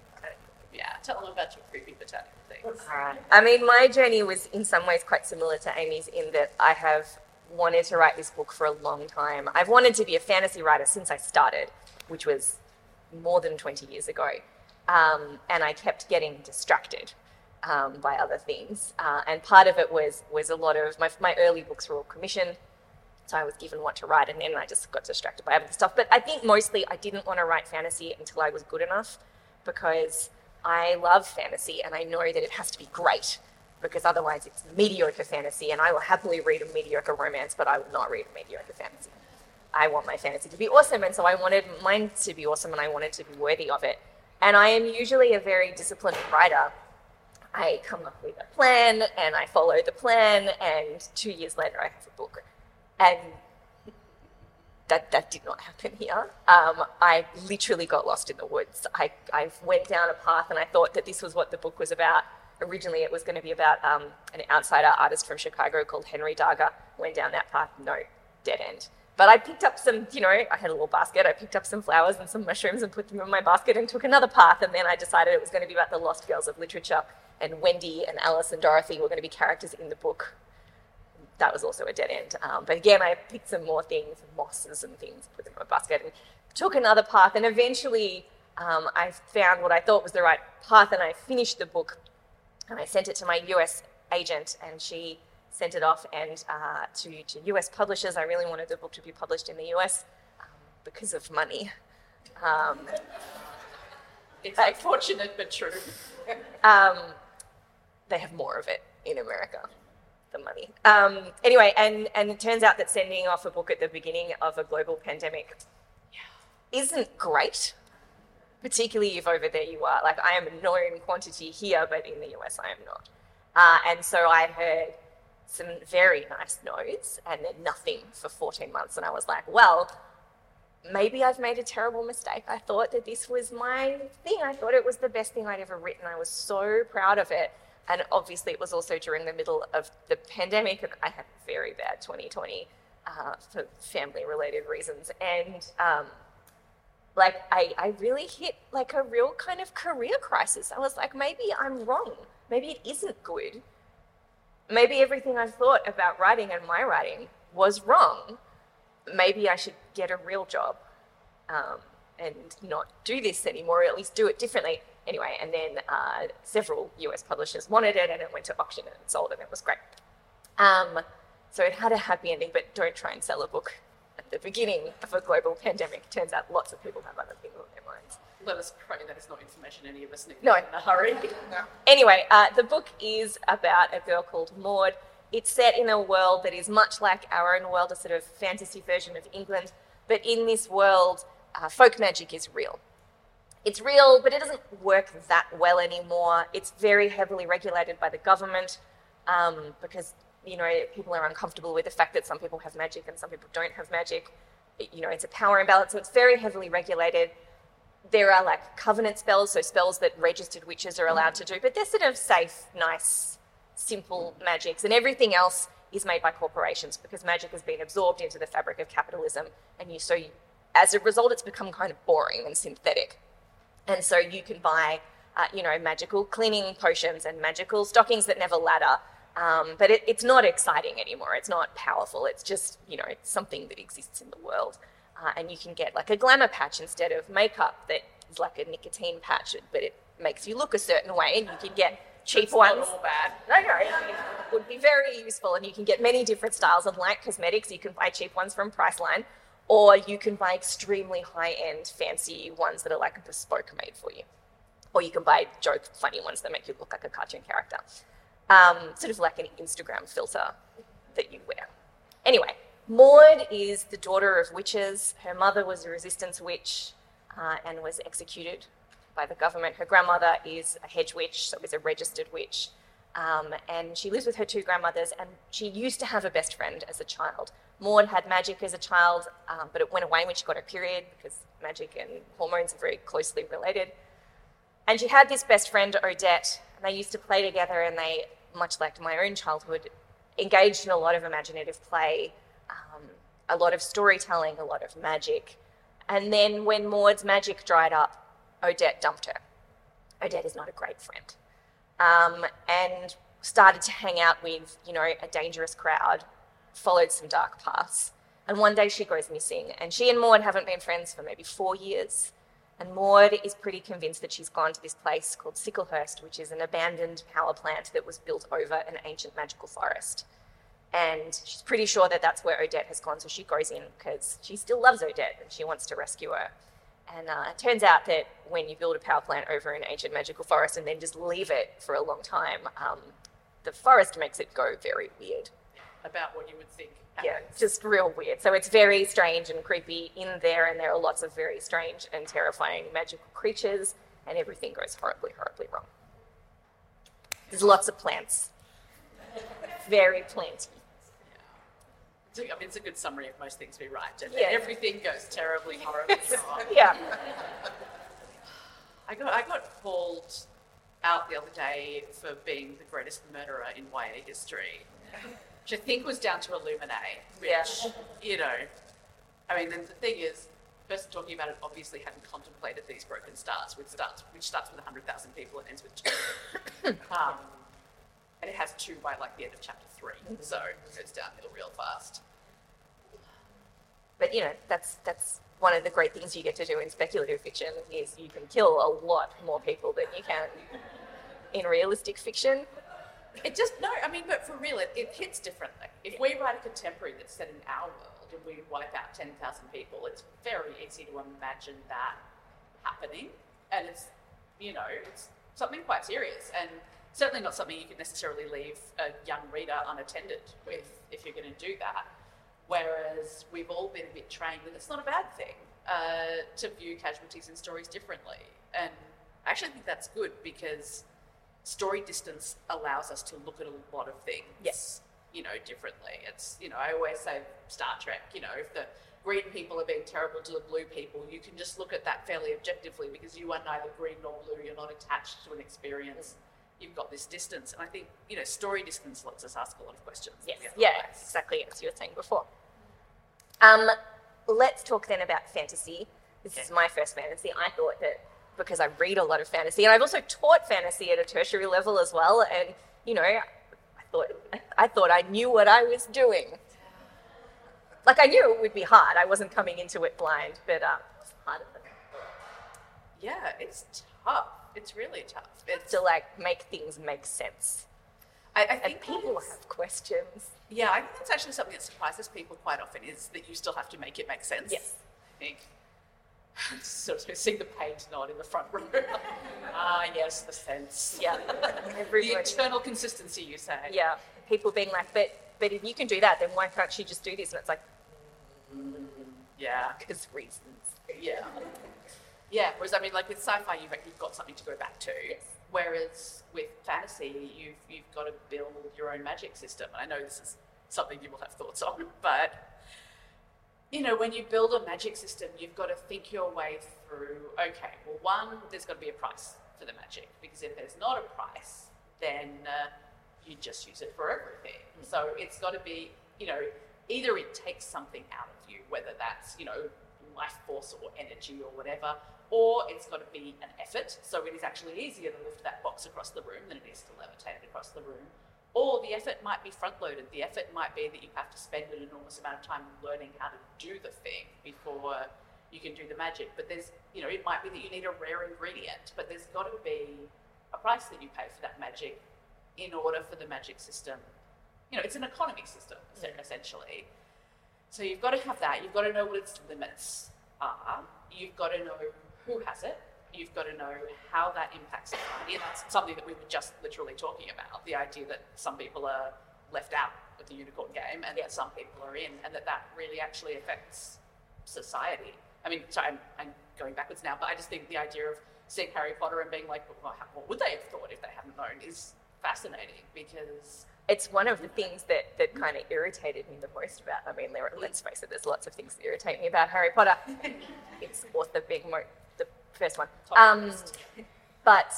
Yeah, tell them about your creepy botanical things. All right. I mean, my journey was in some ways quite similar to Amie's in that I have wanted to write this book for a long time. I've wanted to be a fantasy writer since I started, which was more than 20 years ago. Um, and I kept getting distracted um, by other things. Uh, and part of it was was a lot of my, my early books were all commissioned. So I was given what to write, and then I just got distracted by other stuff. But I think mostly I didn't want to write fantasy until I was good enough, because I love fantasy and I know that it has to be great, because otherwise it's mediocre fantasy, and I will happily read a mediocre romance, but I will not read a mediocre fantasy. I want my fantasy to be awesome, and so I wanted mine to be awesome, and I wanted to be worthy of it. And I am usually a very disciplined writer, I come up with a plan and I follow the plan, and two years later, I have a book. And that, that did not happen here. Um, I literally got lost in the woods. I, I went down a path and I thought that this was what the book was about. Originally, it was going to be about um, an outsider artist from Chicago called Henry Darger. Went down that path, no, dead end. But I picked up some, you know, I had a little basket. I picked up some flowers and some mushrooms and put them in my basket and took another path. And then I decided it was going to be about the lost girls of literature and Wendy and Alice and Dorothy were going to be characters in the book. That was also a dead end. Um, but again, I picked some more things, mosses and things, put them in my basket, and took another path. And eventually, um, I found what I thought was the right path, and I finished the book. And I sent it to my US agent, and she sent it off and uh, to, to US publishers. I really wanted the book to be published in the US um, because of money. Um, it's unfortunate but true. Um, they have more of it in America the money. Um, anyway, and, and it turns out that sending off a book at the beginning of a global pandemic isn't great, particularly if over there you are. Like, I am a known quantity here, but in the US I am not. Uh, and so I heard some very nice no's and then nothing for 14 months. And I was like, well, maybe I've made a terrible mistake. I thought that this was my thing. I thought it was the best thing I'd ever written. I was so proud of it. And obviously, it was also during the middle of the pandemic, and I had very bad 2020 uh, for family related reasons. And um, like, I, I really hit like a real kind of career crisis. I was like, maybe I'm wrong. Maybe it isn't good. Maybe everything I've thought about writing and my writing was wrong. Maybe I should get a real job um, and not do this anymore, or at least do it differently anyway, and then uh, several US publishers wanted it, and it went to auction and it sold, and it was great. Um, so it had a happy ending, but don't try and sell a book the beginning of a global pandemic. Turns out lots of people have other things on their minds. let us pray that it's not information any of us need No. in a hurry. Anyway, uh, the book is about a girl called Maud. It's set in a world that is much like our own world, a sort of fantasy version of England. But in this world, uh, folk magic is real. It's real, but it doesn't work that well anymore. It's very heavily regulated by the government um, because you know people are uncomfortable with the fact that some people have magic and some people don't have magic. You know, it's a power imbalance, so it's very heavily regulated there are like covenant spells, so spells that registered witches are allowed to do, but they're sort of safe, nice, simple magics, and everything else is made by corporations because magic has been absorbed into the fabric of capitalism, and you so you, as a result, it's become kind of boring and synthetic, and so you can buy, uh, you know, magical cleaning potions and magical stockings that never ladder. Um, but it, it's not exciting anymore. It's not powerful. It's just, you know, it's something that exists in the world. Uh, and you can get like a glamour patch instead of makeup that is like a nicotine patch, but it makes you look a certain way. And you can get cheap It's not ones. all bad. No, no, it would be very useful. And you can get many different styles of like cosmetics. You can buy cheap ones from Priceline, or you can buy extremely high end, fancy ones that are like bespoke made for you. Or you can buy joke, funny ones that make you look like a cartoon character. Um, sort of like an Instagram filter that you wear. Anyway, Maud is the daughter of witches. Her mother was a resistance witch uh, and was executed by the government. Her grandmother is a hedge witch, so is a registered witch. Um, and she lives with her two grandmothers, and she used to have a best friend as a child. Maud had magic as a child, um, but it went away when she got her period because magic and hormones are very closely related. And she had this best friend, Odette, and they used to play together, and they, much like my own childhood, engaged in a lot of imaginative play, um, a lot of storytelling, a lot of magic. And then when Maud's magic dried up, Odette dumped her. Odette is not a great friend. Um, and started to hang out with, you know, a dangerous crowd, followed some dark paths. And one day she goes missing, and she and Maud haven't been friends for maybe four years. And Maud is pretty convinced that she's gone to this place called Sicklehurst, which is an abandoned power plant that was built over an ancient magical forest. And she's pretty sure that that's where Odette has gone, so she goes in because she still loves Odette and she wants to rescue her. And uh, it turns out that when you build a power plant over an ancient magical forest and then just leave it for a long time, um, the forest makes it go very weird. About what you would think. Yeah, just real weird. So it's very strange and creepy in there, and there are lots of very strange and terrifying magical creatures, and everything goes horribly, horribly wrong. There's lots of plants. Very planty. A- I mean, it's a good summary of most things we write. And Yeah. everything goes terribly, horribly wrong. Yeah. I got I got called out the other day for being the greatest murderer in YA history, which I think was down to Illuminae. Which Yeah. you know, I mean, and the thing is, the person talking about it obviously hadn't contemplated these Broken Stars, which starts which starts with hundred thousand people and ends with two. um, and it has two by like the end of chapter three, so it goes downhill real fast. But you know, that's that's one of the great things you get to do in speculative fiction is you can kill a lot more people than you can in realistic fiction. It just no, I mean, but for real, it, it hits differently. If we write a contemporary that's set in our world and we wipe out ten thousand people, it's very easy to imagine that happening, and it's you know it's something quite serious and certainly not something you can necessarily leave a young reader unattended with if you're going to do that. Whereas we've all been a bit trained, and it's not a bad thing, uh, to view casualties and stories differently. And I actually think that's good because story distance allows us to look at a lot of things, Yes. you know, differently. It's, you know, I always say Star Trek, you know, if the green people are being terrible to the blue people, you can just look at that fairly objectively because you are neither green nor blue, you're not attached to an experience. You've got this distance. And I think, you know, story distance lets us ask a lot of questions. Yes. Yeah, exactly as you were saying before. Um, let's talk then about fantasy. This is my first fantasy. I thought that because I read a lot of fantasy, and I've also taught fantasy at a tertiary level as well, and you know, I thought I thought I knew what I was doing. Like I knew it would be hard. I wasn't coming into it blind, but um, it was harder than. Yeah, it's tough. It's really tough. It's to like make things make sense. I, I And think people is- have questions. Yeah, I think that's actually something that surprises people quite often is that you still have to make it make sense. Yes. I think. sort of seeing the paint nod in the front row. ah, yes, the sense. Yeah. The internal consistency, you say. Yeah. People being like, but but if you can do that, then why can't she just do this? And it's like, Yeah. because reasons. Yeah. Yeah. Whereas I mean, like with sci-fi, you've, you've got something to go back to. Yes. Whereas with fantasy, you've you've got to build your own magic system. I know this is something you will have thoughts on, but you know, when you build a magic system, you've got to think your way through. Okay, well, one, there's got to be a price for the magic because if there's not a price, then uh, you just use it for everything. So it's got to be, you know, either it takes something out of you, whether that's you know life force or energy or whatever, or it's got to be an effort. So it is actually easier to lift that box across the room than it is to levitate it across the room. Or the effort might be front loaded. The effort might be that you have to spend an enormous amount of time learning how to do the thing before you can do the magic. But there's, you know, it might be that you need a rare ingredient, but there's got to be a price that you pay for that magic in order for the magic system. You know, it's an economy system, essentially. So you've got to have that. You've got to know what its limits are. You've got to know who has it. You've got to know how that impacts society. And that's something that we were just literally talking about the idea that some people are left out of the unicorn game and that some people are in, and that that really actually affects society. I mean, sorry, I'm, I'm going backwards now, but I just think the idea of seeing Harry Potter and being like, well, how- what would they have thought if they hadn't known is fascinating because It's one of the things that, that mm. kind of irritated me the most about. I mean, there, let's mm. face it, there's lots of things that irritate me about Harry Potter. it's author being first one. Um, but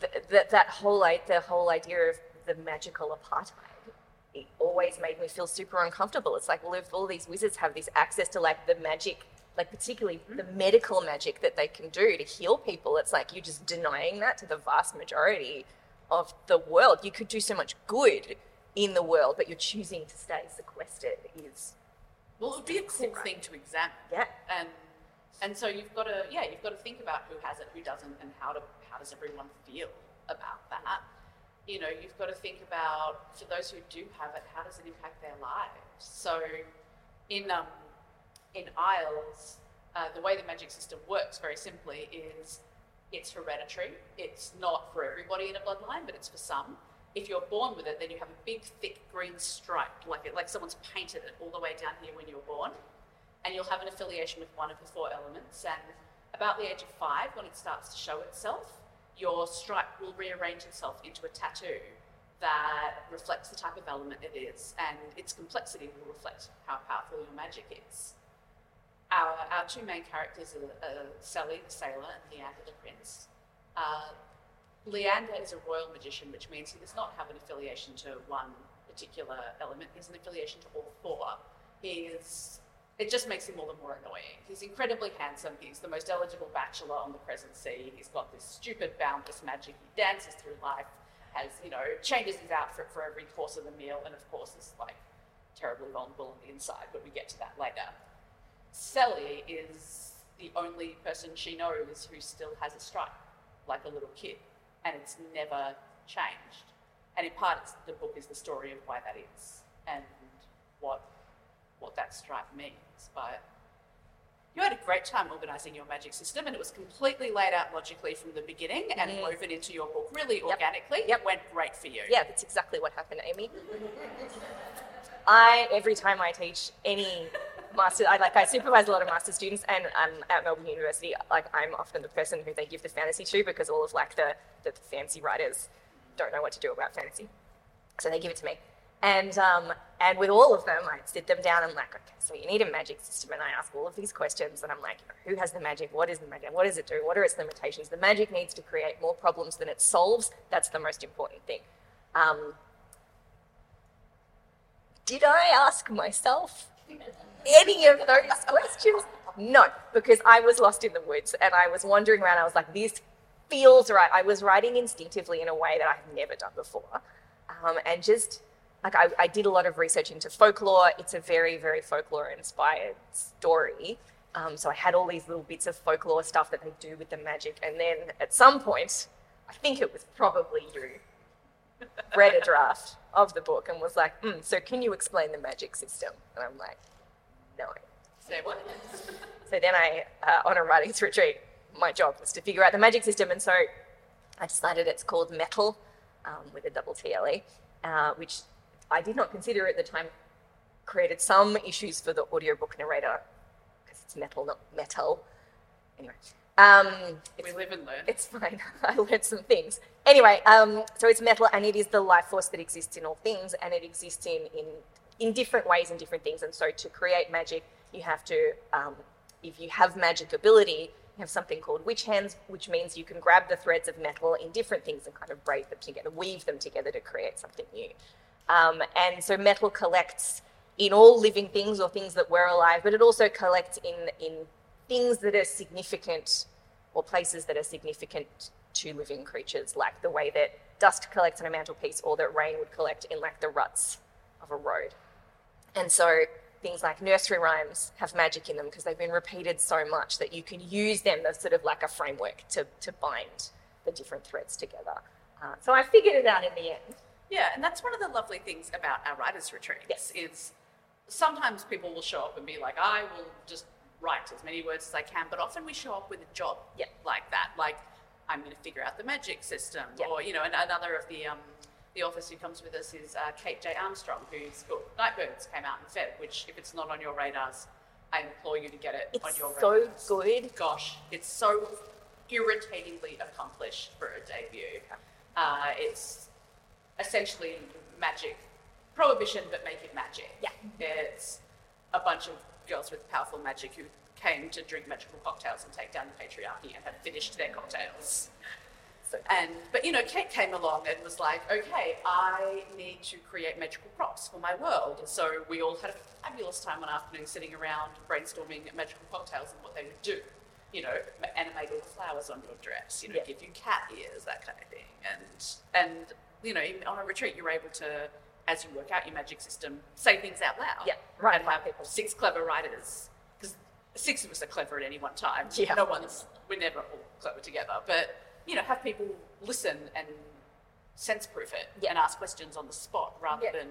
th- th- that whole the whole idea of the magical apartheid it always made me feel super uncomfortable it's like well if all these wizards have this access to like the magic like particularly the medical magic that they can do to heal people it's like you're just denying that to the vast majority of the world you could do so much good in the world but you're choosing to stay sequestered is Well, it would be a cool thing to examine. Yeah. And and so you've got to yeah you've got to think about who has it, who doesn't, and how to how does everyone feel about that. You know, you've got to think about for those who do have it, how does it impact their lives? So, in um, in Isles, uh, the way the magic system works very simply is it's hereditary. It's not for everybody in a bloodline, but it's for some. If you're born with it, then you have a big, thick green stripe, like it, like someone's painted it all the way down here when you're born, and you'll have an affiliation with one of the four elements. And about the age of five, when it starts to show itself, your stripe will rearrange itself into a tattoo that reflects the type of element it is, and its complexity will reflect how powerful your magic is. Our, our two main characters are, are Sally the sailor and Leander the prince. Uh, Leander is a royal magician, which means he does not have an affiliation to one particular element. He has an affiliation to all four. He is. It just makes him all the more annoying. He's incredibly handsome. He's the most eligible bachelor on the present sea. He's got this stupid boundless magic. He dances through life, has you know changes his outfit for every course of the meal, and of course is like terribly vulnerable on the inside. But we get to that later. Sally is the only person she knows who still has a stripe, like a little kid, and it's never changed. And in part, the book is the story of why that is and what what that stripe means. But you had a great time organising your magic system, and it was completely laid out logically from the beginning and Mhm. woven into your book really organically. Yep. It went great for you. Yeah, that's exactly what happened, Amie. I every time I teach any master, I like I supervise a lot of master students, and um, at Melbourne University, like I'm often the person who they give the fantasy to because all of like the the fancy writers don't know what to do about fantasy, so they give it to me. And um, and with all of them, I sit them down. I'm like, okay, so you need a magic system, and I ask all of these questions, and I'm like, who has the magic? What is the magic? What does it do? What are its limitations? The magic needs to create more problems than it solves. That's the most important thing. Um, did I ask myself any of those questions? No, because I was lost in the woods and I was wandering around. I was like, this feels right. I was writing instinctively in a way that I've never done before. Um, and just like I, I did a lot of research into folklore. It's a very, very folklore inspired story. Um, so I had all these little bits of folklore stuff that they do with the magic. And then at some point, I think it was probably you, read a draft of the book and was like, mm, so can you explain the magic system? And I'm like, no. Say what? so then I, uh, on a writings retreat, my job was to figure out the magic system, and so I decided it's called Mettle um, with a double TLE, uh, which I did not consider at the time created some issues for the audiobook narrator because it's metal, not metal. Anyway, um, it's We live and learn. it's fine. I learned some things. Anyway, um, so it's metal, and it is the life force that exists in all things, and it exists in in in different ways in different things. And so, to create magic, you have to, um, if you have magic ability, you have something called witch hands, which means you can grab the threads of metal in different things and kind of braid them together, weave them together to create something new. Um, and so, Mettle collects in all living things or things that were alive, but it also collects in in things that are significant or places that are significant to living creatures, like the way that dust collects on a mantelpiece or that rain would collect in like the ruts of a road. And so things like nursery rhymes have magic in them because they've been repeated so much that you can use them as sort of like a framework to, to bind the different threads together. Uh, so I figured it out in the end. Yeah, and that's one of the lovely things about our writers' retreats Yes. is sometimes people will show up and be like, I will just write as many words as I can, but often we show up with a job Yeah. like that. Like, I'm going to figure out the magic system. Yeah. Or, you know, and another of the um, the authors who comes with us is uh, Kate J. Armstrong, whose book Nightbirds came out in Feb, which, if it's not on your radars, I implore you to get it on It's your so radars. So good. Gosh, it's so irritatingly accomplished for a debut. Uh, it's essentially magic prohibition, but make it magic. Yeah. It's a bunch of girls with powerful magic who came to drink magical cocktails and take down the patriarchy and have finished their cocktails. So, And but you know, Kate came along and was like, "Okay, I need to create magical props for my world." So we all had a fabulous time one afternoon sitting around brainstorming magical cocktails and what they would do. You know, ma- animate all the flowers on your dress. You know, Yeah. give you cat ears, that kind of thing. And and you know, on a retreat, you're able to, as you work out your magic system, say things out loud. Yeah, right, And have people. six clever writers because six of us are clever at any one time. Yeah. No one's we're never all clever together, but you know, have people listen and sense proof it Yeah. and ask questions on the spot rather Yeah. than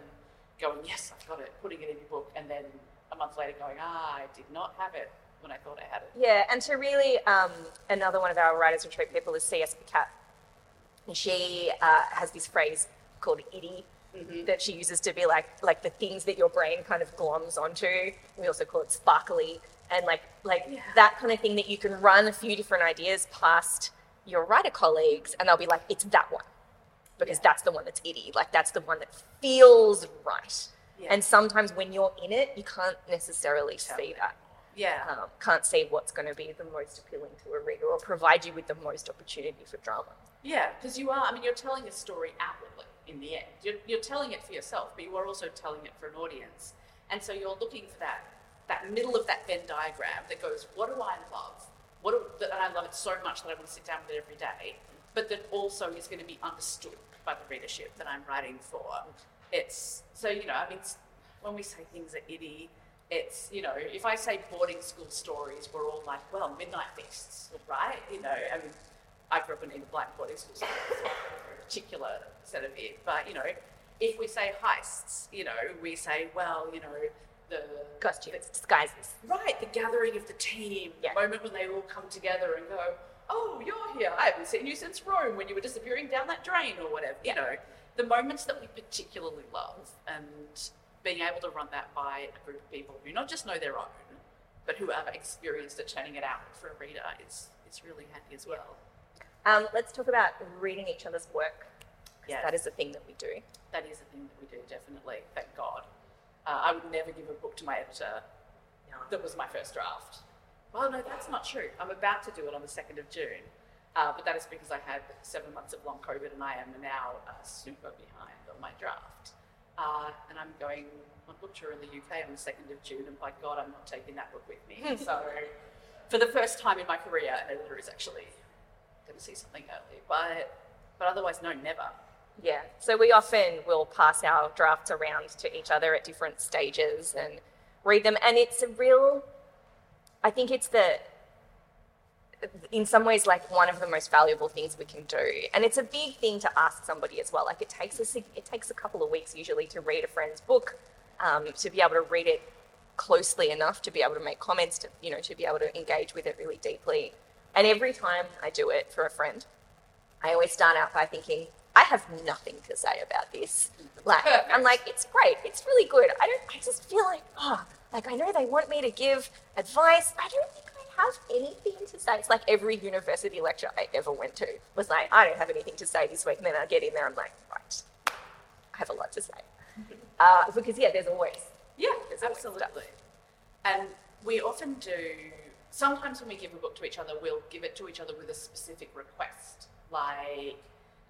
going, Yes, I've got it, putting it in your book and then a month later going, Ah, I did not have it when I thought I had it. Yeah, and to really, um, another one of our writers retreat people is C.S. Pacat. And she uh, has this phrase called "itty" that she uses to be like like the things that your brain kind of gloms onto. We also call it sparkly, and like like that kind of thing that you can run a few different ideas past your writer colleagues, and they'll be like, "It's that one," because Yeah. that's the one that's itty. Like that's the one that feels right. Yeah. And sometimes when you're in it, you can't necessarily Tell see it. that Yeah. um, can't see what's going to be the most appealing to a reader or provide you with the most opportunity for drama. Yeah, because you are, I mean, you're telling a story outwardly in the end. You're, you're telling it for yourself, but you are also telling it for an audience. And so you're looking for that, that middle of that Venn diagram that goes, what do I love? What do, that- I love it so much that I want to sit down with it every day, but that also is going to be understood by the readership that I'm writing for. It's, so, you know, I mean, when we say things are itty, it's, you know, if I say boarding school stories, we're all like, well, midnight feasts, right? You know, I mean, I grew up in a black boarding school, so a particular set of it. But, you know, if we say heists, you know, we say, well, you know, the Costumes, disguises. Right, the gathering of the team, Yeah. the moment when they all come together and go, "Oh, you're here! I haven't seen you since Rome when you were disappearing down that drain or whatever." You know, the moments that we particularly love, and being able to run that by a group of people who not just know their own, but who have experienced at turning it out for a reader is is really handy as well. Um, let's talk about reading each other's work. Yes. That is a thing that we do. That is a thing that we do, definitely. Thank God. Uh, I would never give a book to my editor that was my first draft. Well, no, that's not true. I'm about to do it on the 2nd of June, uh, but that is because I had seven months of long COVID and I am now uh, super behind on my draft. Uh, and I'm going on book tour in the UK on the 2nd of June, and by God, I'm not taking that book with me. so, for the first time in my career, an editor is actually going to see something early. But, but otherwise, no, never. Yeah. So we often will pass our drafts around to each other at different stages and read them. And it's a real, I think it's the, in some ways, like one of the most valuable things we can do. And it's a big thing to ask somebody as well. Like it takes a, it takes a couple of weeks usually to read a friend's book, um, to be able to read it closely enough to be able to make comments, to you know, to be able to engage with it really deeply. And every time I do it for a friend, I always start out by thinking, I have nothing to say about this. Like, I'm like, it's great, it's really good. I don't, I just feel like, oh, like I know they want me to give advice. I don't think I have anything to say. It's like every university lecture I ever went to was like, I don't have anything to say this week. And then I get in there, I'm like, right, I have a lot to say. Uh, because yeah, there's always Yeah, There's always absolutely. And we often do, sometimes when we give a book to each other, we'll give it to each other with a specific request. Like,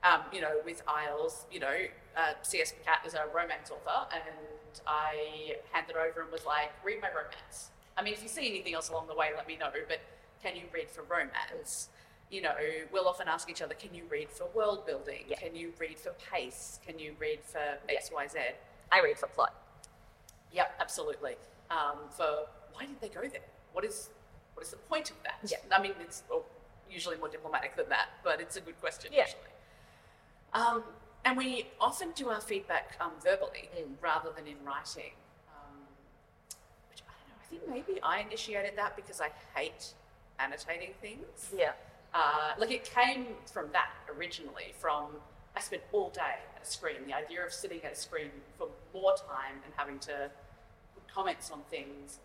um, you know, with Isles, you know, uh, C.S. Pacat is a romance author, and I handed over and was like, read my romance. I mean, if you see anything else along the way, let me know, but can you read for romance? You know, we'll often ask each other, can you read for world building? Yeah. Can you read for pace? Can you read for X, Y, Z? I read for plot. Yep, absolutely. Um, for why did they go there? What is what is the point of that? Yeah. I mean, it's usually more diplomatic than that, but it's a good question Yeah. usually. Um, and we often do our feedback um, verbally Mm. rather than in writing. Um, which I don't know. I think maybe I initiated that because I hate annotating things. Yeah. Uh, like it came from that originally, from I spent all day at a screen. The idea of sitting at a screen for more time and having to put comments on things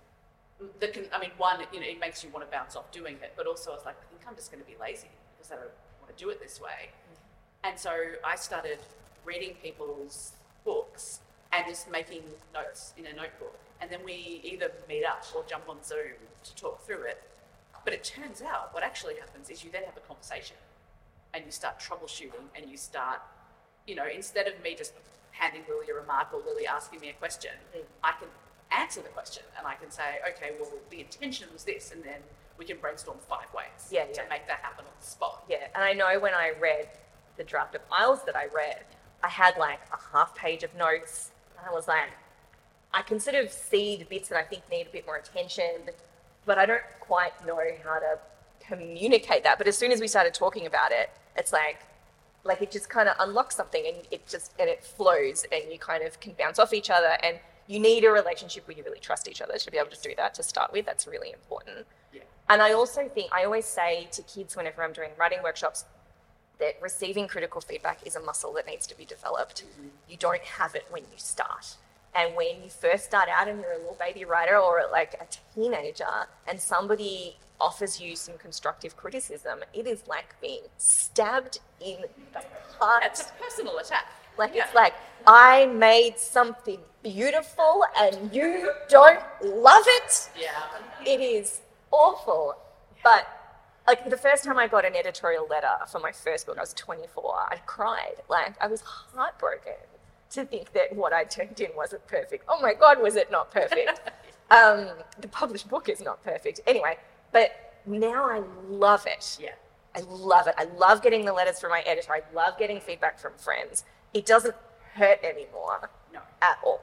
that can, I mean, one, you know, it makes you want to bounce off doing it, but also I was like, I think I'm just going to be lazy because I don't want to do it this way. Mm. And so I started reading people's books and just making notes in a notebook. And then we either meet up or jump on Zoom to talk through it. But it turns out what actually happens is you then have a conversation and you start troubleshooting and you start, you know, instead of me just handing Lilli a remark or Lilli asking me a question, mm. I can answer the question and I can say, okay, well, the intention was this, and then we can brainstorm five ways Yeah, to yeah. make that happen on the spot. Yeah, and I know when I read the draft of Isles that I read, I had like a half page of notes, and I was like, I can sort of see the bits that I think need a bit more attention, but I don't quite know how to communicate that. But as soon as we started talking about it, it's like, like it just kind of unlocks something, and it just and it flows, and you kind of can bounce off each other, and you need a relationship where you really trust each other to be able to do that to start with. That's really important. Yeah. And I also think, I always say to kids whenever I'm doing writing workshops, that receiving critical feedback is a muscle that needs to be developed. Mm-hmm. You don't have it when you start. And when you first start out and you're a little baby writer or like a teenager and somebody offers you some constructive criticism, it is like being stabbed in the heart. It's a personal attack. Like Yeah. it's like I made something beautiful and you don't love it. Yeah. It is awful. But like the first time I got an editorial letter for my first book, I was 24. I cried. Like I was heartbroken to think that what I turned in wasn't perfect. Oh my God, was it not perfect? um, the published book is not perfect. Anyway, but now I love it. Yeah. I love it. I love getting the letters from my editor. I love getting feedback from friends. It doesn't hurt anymore No. at all.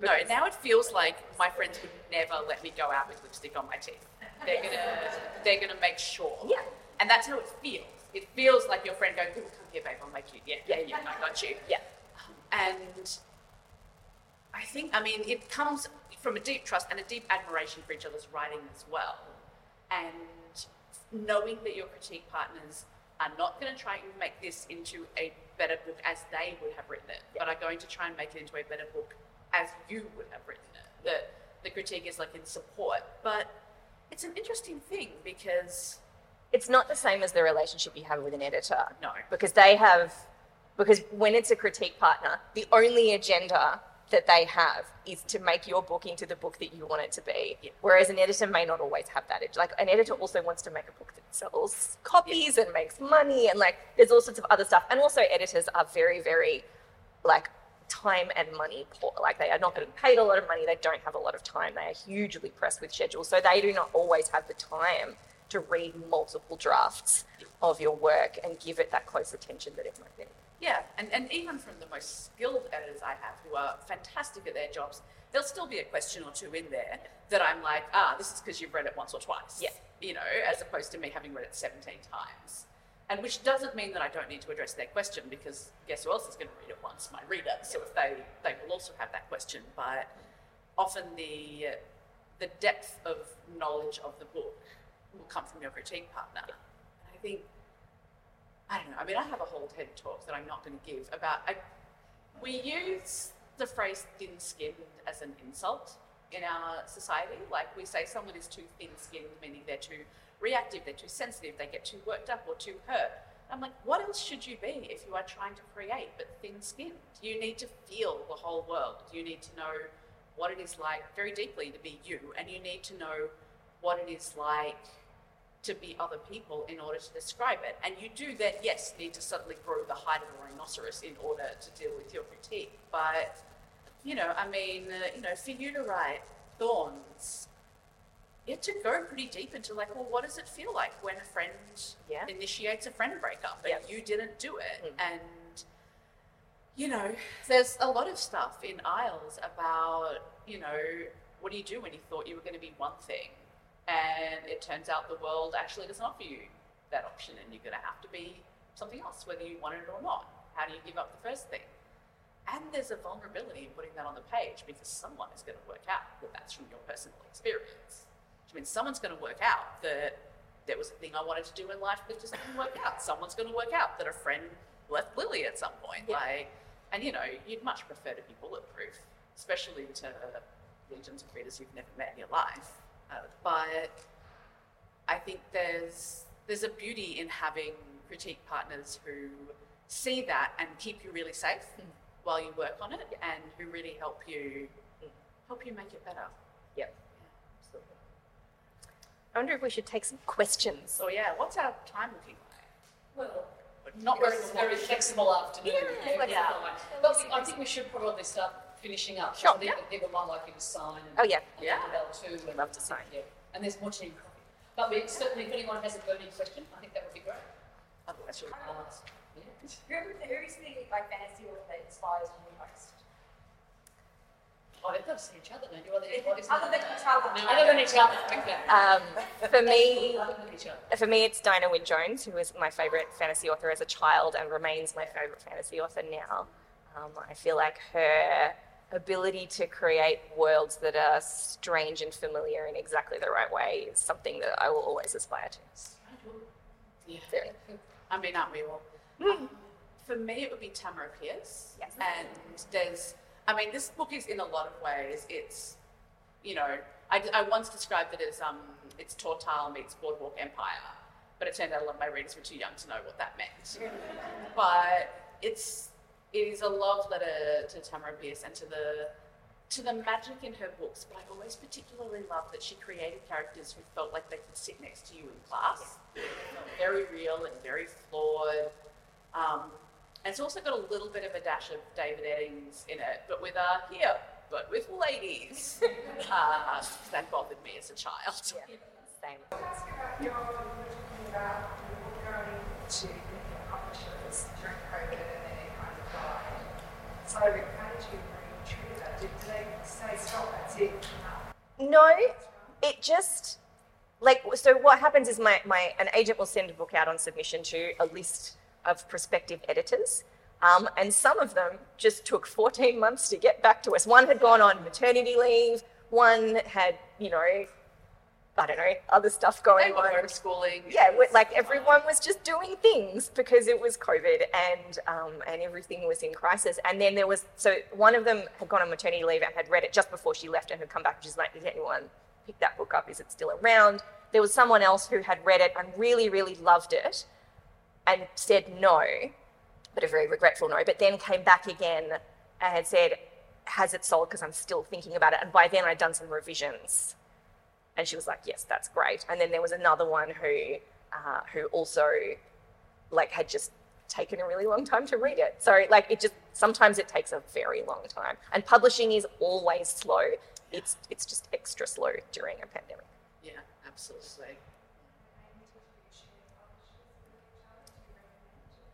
No, now it feels like my friends would never let me go out with lipstick on my teeth. They're gonna, they're gonna make sure. Yeah. And that's how it feels. It feels like your friend going, "Ooh, come here, babe, I'll make you." Yeah, yeah, yeah, I got you. Yeah. And I think, I mean, it comes from a deep trust and a deep admiration for each other's writing as well. And knowing that your critique partners are not going to try and make this into a better book as they would have written it, but are going to try and make it into a better book as you would have written it. That the critique is like in support. But it's an interesting thing because, It's not the same as the relationship you have with an editor. no, because they have because when it's a critique partner the only agenda that they have is to make your book into the book that you want it to be. Yeah. whereas an editor may not always have that like an editor also wants to make a book that sells copies and makes money and like there's all sorts of other stuff. And also editors are very very like time and money poor. Like they are not getting paid a lot of money. They don't have a lot of time. They are hugely pressed with schedules so they do not always have the time to read multiple drafts of your work and give it that close attention that it might need. Yeah, and, and even from the most skilled editors I have who are fantastic at their jobs, there'll still be a question or two in there that I'm like, ah, this is because you've read it once or twice. Yeah. You know, as opposed to me having read it 17 times. And which doesn't mean that I don't need to address their question because guess who else is going to read it once? My reader. So if they, they will also have that question. But often the the depth of knowledge of the book will come from your critique partner. And I think I don't know. I mean, I have a whole TED talk that I'm not going to give about. I, we use the phrase thin-skinned as an insult in our society. Like we say someone is too thin-skinned, meaning they're too reactive, they're too sensitive, they get too worked up or too hurt. I'm like, what else should you be if you are trying to create but thin-skinned? You need to feel the whole world. You need to know what it is like very deeply to be you, and you need to know what it is like to be other people in order to describe it. And you do then, yes, need to suddenly grow the height of a rhinoceros in order to deal with your critique. But, you know, I mean, uh, you know, for you to write Thorns, you have to go pretty deep into like, well, what does it feel like when a friend Yeah. initiates a friend breakup and Yeah. you didn't do it? Mm. And, you know, there's a lot of stuff in Isles about, you know, what do you do when you thought you were going to be one thing and it turns out the world actually doesn't offer you that option and you're going to have to be something else, whether you want it or not. How do you give up the first thing? And there's a vulnerability in putting that on the page because someone is going to work out that that's from your personal experience. Which means someone's going to work out that there was a thing I wanted to do in life that just didn't work out. Someone's going to work out that a friend left Lilli at some point. Yeah. Like, and you know, you'd much prefer to be bulletproof, especially to legions of readers you've never met in your life. Uh, but I think there's there's a beauty in having critique partners who see that and keep you really safe while you work on it, and who really help you help you make it better. Yep. Absolutely. I wonder if we should take some questions. So yeah, what's our time looking like? Well, Not very very, very flexible afternoon. Yeah, flexible. Yeah. But we, I think we should put all this start finishing up. Sure. So people, people might like you to sign. And, Oh, yeah. And Yeah. Annabel too. and love to sign. think, Yeah. And there's more tea and coffee. But we certainly, if anyone has a burning question, I think that would be great. Otherwise, you'll Uh, yeah. Who, who's the like fantasy author that inspires you most? Oh, they've got to see each other, don't you? Well, they- what is Other than each other. No, other than each other. Okay. Um, for me, Other than each other. for me, it's Diana Wynne Jones, who was my favourite fantasy author as a child and remains my favourite fantasy author now. Um, I feel like her ability to create worlds that are strange and familiar in exactly the right way is something that I will always aspire to. Yeah. I mean, aren't we all? Um, for me, it would be Tamora Pierce. Yes. And there's, I mean, this book is in a lot of ways, it's, you know, I, I once described it as um, it's Tortall meets Boardwalk Empire, but it turned out a lot of my readers were too young to know what that meant. but it's, it is a love letter to Tamora Pierce and to the, to the magic in her books, but I always particularly love that she created characters who felt like they could sit next to you in class. Felt very real and very flawed. Um, and it's also got a little bit of a dash of David Eddings in it, but with a here, but with ladies. uh, that bothered me as a child. Same. Can I ask you about your talking about the book going to publishers during COVID and then it kind of died. No, it just like so. What happens is my my an agent will send a book out on submission to a list of prospective editors, um, and some of them just took 14 months to get back to us. One had gone on maternity leave. One had you know, I don't know, other stuff going on. homeschooling. Yeah, like everyone was just doing things because it was COVID and um, and everything was in crisis. And then there was so one of them had gone on maternity leave and had read it just before she left and had come back. She's like, "Did anyone pick that book up? Is it still around?" There was someone else who had read it and really, really loved it, and said no, but a very regretful no. But then came back again and had said, "Has it sold? Because I'm still thinking about it." And by then I'd done some revisions. And she was like, "Yes, that's great." And then there was another one who, uh, who also, like, had just taken a really long time to read it. So, like, it just sometimes it takes a very long time. And publishing is always slow. It's it's just extra slow during a pandemic. Yeah, absolutely.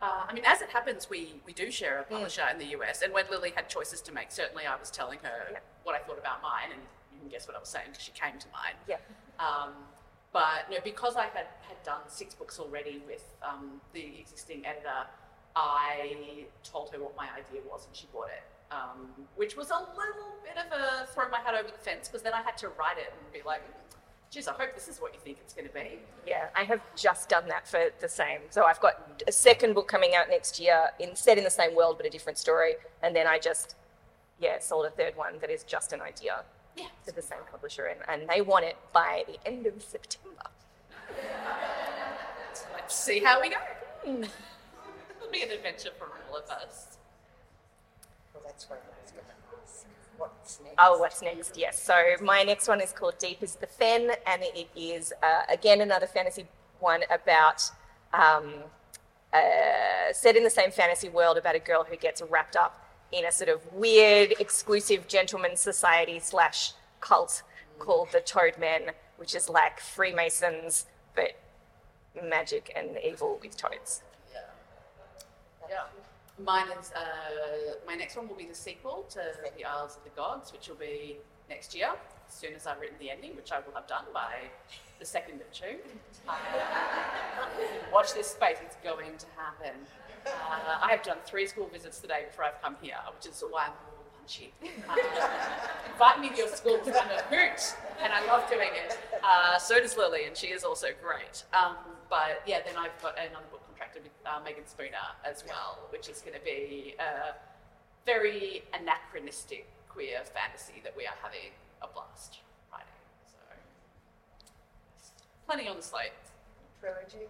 Uh, I mean, as it happens, we, we do share a publisher in the US. And when Lilli had choices to make, certainly I was telling her Yeah. what I thought about mine, and can guess what I was saying because she came to mind. Yeah. Um, but no, because I had, had done six books already with um, the existing editor, I told her what my idea was and she bought it. um, which was a little bit of a throw my hat over the fence because then I had to write it and be like, geez, I hope this is what you think it's going to be. Yeah, I have just done that for the same. So I've got a second book coming out next year, in set in the same world but a different story, and then I just yeah sold a third one that is just an idea Yeah. to the same publisher, and, and they want it by the end of September. So let's see how we go. It'll be an adventure for all of us. Well, that's what I was going to ask. What's next? Oh, what's next? Yes. So my next one is called Deep as the Fen, and it is uh, again another fantasy one about um, uh, set in the same fantasy world about a girl who gets wrapped up in a sort of weird, exclusive gentleman society slash cult called the Toadmen, which is like Freemasons but magic and evil with toads. Yeah. Mine is, uh, my next one will be the sequel to The Isles of the Gods, which will be next year, as soon as I've written the ending, which I will have done by the 2nd of June. Watch this space, it's going to happen. Uh, I have done three school visits today before I've come here, which is why I'm a little punchy. Uh, invite me to your school because I'm a hoot and I love doing it. Uh, so does Lilli, and she is also great. Um, but yeah, then I've got another book contracted with uh, Meagan Spooner as well, which is going to be a very anachronistic queer fantasy that we are having a blast writing. So, plenty on the slate. Trilogy?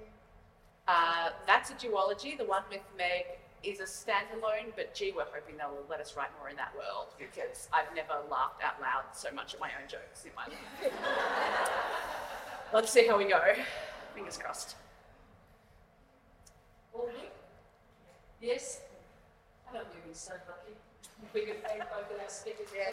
Uh, that's a duology. The one with Meg is a standalone, but gee, we're hoping they'll let us write more in that world because I've never laughed out loud so much at my own jokes in my life. Let's see how we go. Fingers crossed. All good? Yes? I don't think it's so lucky. We could thank both of our speakers. Yeah.